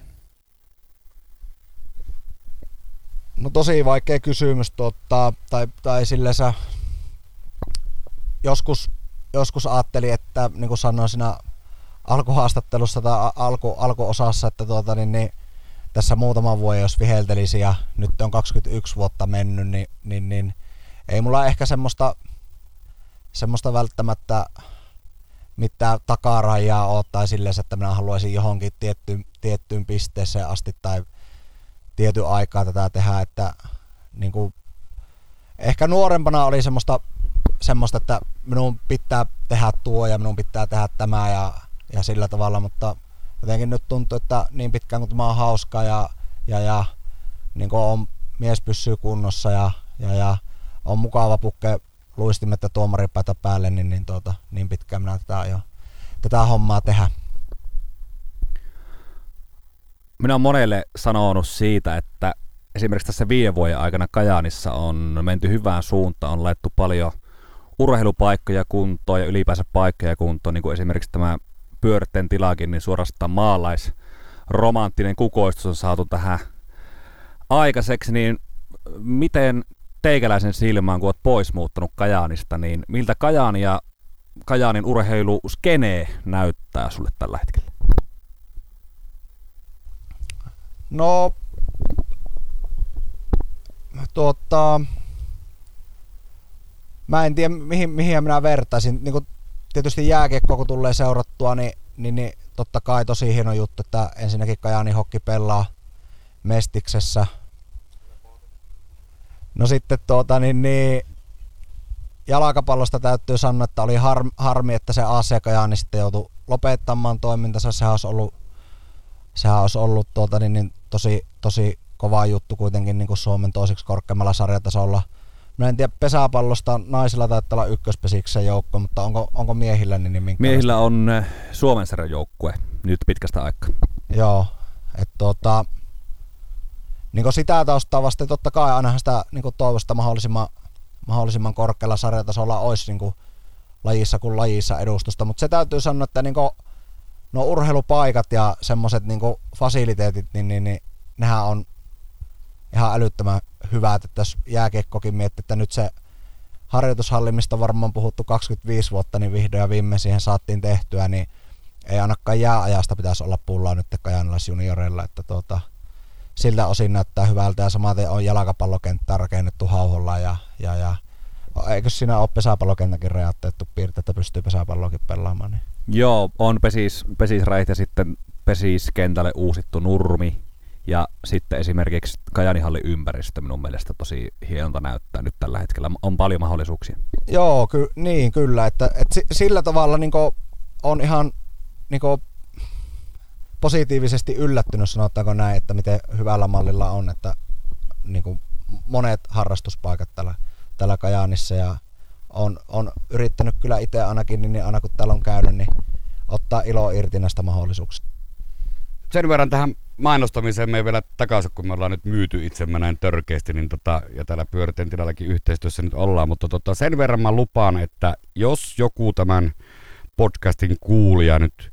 No tosi vaikea kysymys, tuottaa, tai, tai sille sä joskus, joskus ajattelin, että niin kuin sanoin siinä alkuhaastattelussa tai alku, alkuosassa, että tuota, niin, niin, tässä muutama vuosi jos viheltelisi ja nyt on 21 vuotta mennyt, niin, niin, niin ei mulla ehkä semmoista, semmoista välttämättä mitään takarajaa ole tai silleen, että minä haluaisin johonkin tiettyyn, tiettyyn pisteeseen asti tai tietyn aikaa tätä tehdä, että niin kuin, ehkä nuorempana oli semmoista, semmoista, että minun pitää tehdä tuo ja minun pitää tehdä tämä ja, ja sillä tavalla, mutta jotenkin nyt tuntuu, että niin pitkään kun tämä on hauska ja, ja, ja niin kuin on, mies pysyy kunnossa ja, ja, ja on mukava pukke luistimet ja tuomaripäitä päälle, niin, niin, tuota, niin pitkään minä tätä jo tätä hommaa tehdä.
Minä olen monelle sanonut siitä, että esimerkiksi tässä viiden vuoden aikana Kajaanissa on menty hyvään suuntaan, on laittu paljon urheilupaikkoja kuntoon ja ylipäänsä paikkoja kuntoon, niin kuin esimerkiksi tämä pyörten tilakin, niin suorastaan maalais romanttinen kukoistus on saatu tähän aikaiseksi, niin miten teikäläisen silmään, kun olet pois muuttanut Kajaanista, niin miltä Kajaani ja Kajaanin urheiluskene näyttää sulle tällä hetkellä?
No, tuota, mä en tiedä mihin, mihin minä vertaisin. Niin kuin tietysti jääkiekko kun tulee seurattua, niin, niin, niin totta kai tosi hieno juttu, että ensinnäkin Kajani Hokki pelaa Mestiksessä. No sitten tuota, niin, niin jalkapallosta täytyy sanoa, että oli har, harmi, että se AC Kajani sitten joutui lopettamaan toimintansa. Sehän olisi ollut, sehän olisi ollut tuota, niin, niin tosi, tosi kova juttu kuitenkin niin kuin Suomen toiseksi korkeammalla sarjatasolla. Mä en tiedä, pesäpallosta naisilla taitaa olla ykköspesiksen joukko, mutta onko, onko miehillä niin minkä
Miehillä on eh, Suomen joukkue nyt pitkästä aikaa.
Joo, että tota, niin sitä taustaa vasten totta kai ainahan sitä niin toivosta mahdollisimman, mahdollisimman korkealla sarjatasolla olisi niin lajissa kuin lajissa edustusta, mutta se täytyy sanoa, että niin kuin, no urheilupaikat ja semmoiset niin fasiliteetit, niin, niin, niin nehän on ihan älyttömän hyvät, että jos jääkiekkokin miettii, että nyt se harjoitushalli, mistä varmaan puhuttu 25 vuotta, niin vihdoin ja viimein siihen saatiin tehtyä, niin ei ainakaan jääajasta pitäisi olla pullaa nyt junioreilla, että tuota, siltä osin näyttää hyvältä ja samaten on jalkapallokenttä rakennettu hauholla ja, ja, ja eikö siinä ole pesäpallokentäkin rajatteettu piirte, että pystyy pesäpalloakin pelaamaan? Niin.
Joo, on pesis, pesisrajat ja sitten pesiskentälle uusittu nurmi ja sitten esimerkiksi Kajanihallin ympäristö minun mielestä tosi hienolta näyttää nyt tällä hetkellä. On paljon mahdollisuuksia.
Joo, ky- niin kyllä, että, että sillä tavalla niin on ihan niin positiivisesti yllättynyt, sanotaanko näin, että miten hyvällä mallilla on, että niin monet harrastuspaikat tällä, tällä Kajaanissa ja on, on yrittänyt kyllä itse ainakin, niin aina kun täällä on käynyt, niin ottaa ilo irti näistä mahdollisuuksista.
Sen verran tähän mainostamiseen me vielä takaisin, kun me ollaan nyt myyty itsemme näin törkeästi, niin tota, ja täällä pyöriteen yhteistyössä nyt ollaan, mutta tota, sen verran mä lupaan, että jos joku tämän podcastin kuulija nyt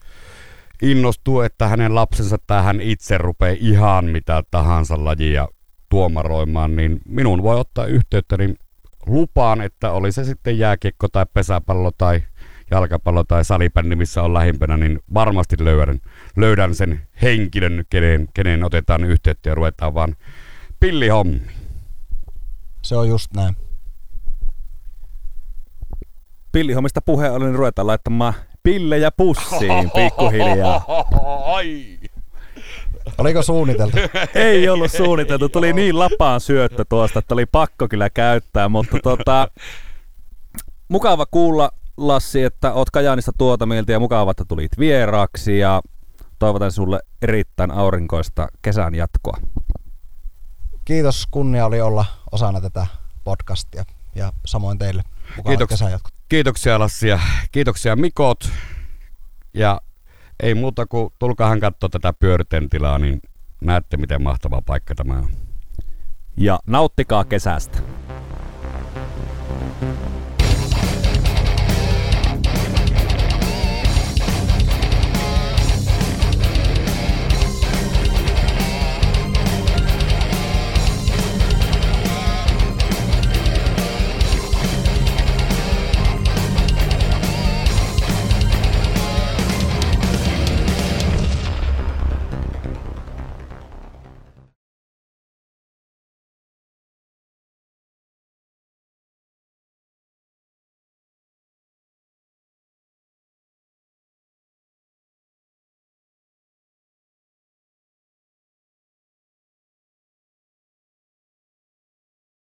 innostuu, että hänen lapsensa tai hän itse rupeaa ihan mitä tahansa lajia tuomaroimaan, niin minun voi ottaa yhteyttä, niin lupaan, että oli se sitten jääkiekko tai pesäpallo tai jalkapallo tai salibändi, missä on lähimpänä, niin varmasti löydän, löydän sen henkilön, kenen, kenen otetaan yhteyttä ja ruvetaan vaan pillihommi.
Se on just näin.
Pillihommista puheen ollen, niin ruvetaan laittamaan pillejä pussiin pikkuhiljaa.
Oliko suunniteltu?
Ei ollut suunniteltu. Tuli niin lapaan syöttö tuosta, että oli pakko kyllä käyttää, mutta tota, mukava kuulla Lassi, että oot Kajaanista tuota mieltä ja mukava, että tulit vieraaksi ja toivotan sulle erittäin aurinkoista kesän jatkoa.
Kiitos, kunnia oli olla osana tätä podcastia ja samoin teille.
Kiitoksia, kiitoksia Lassi ja kiitoksia Mikot. Ja ei muuta kuin tulkaahan katsoa tätä pyörten tilaa, niin näette miten mahtava paikka tämä on.
Ja nauttikaa kesästä.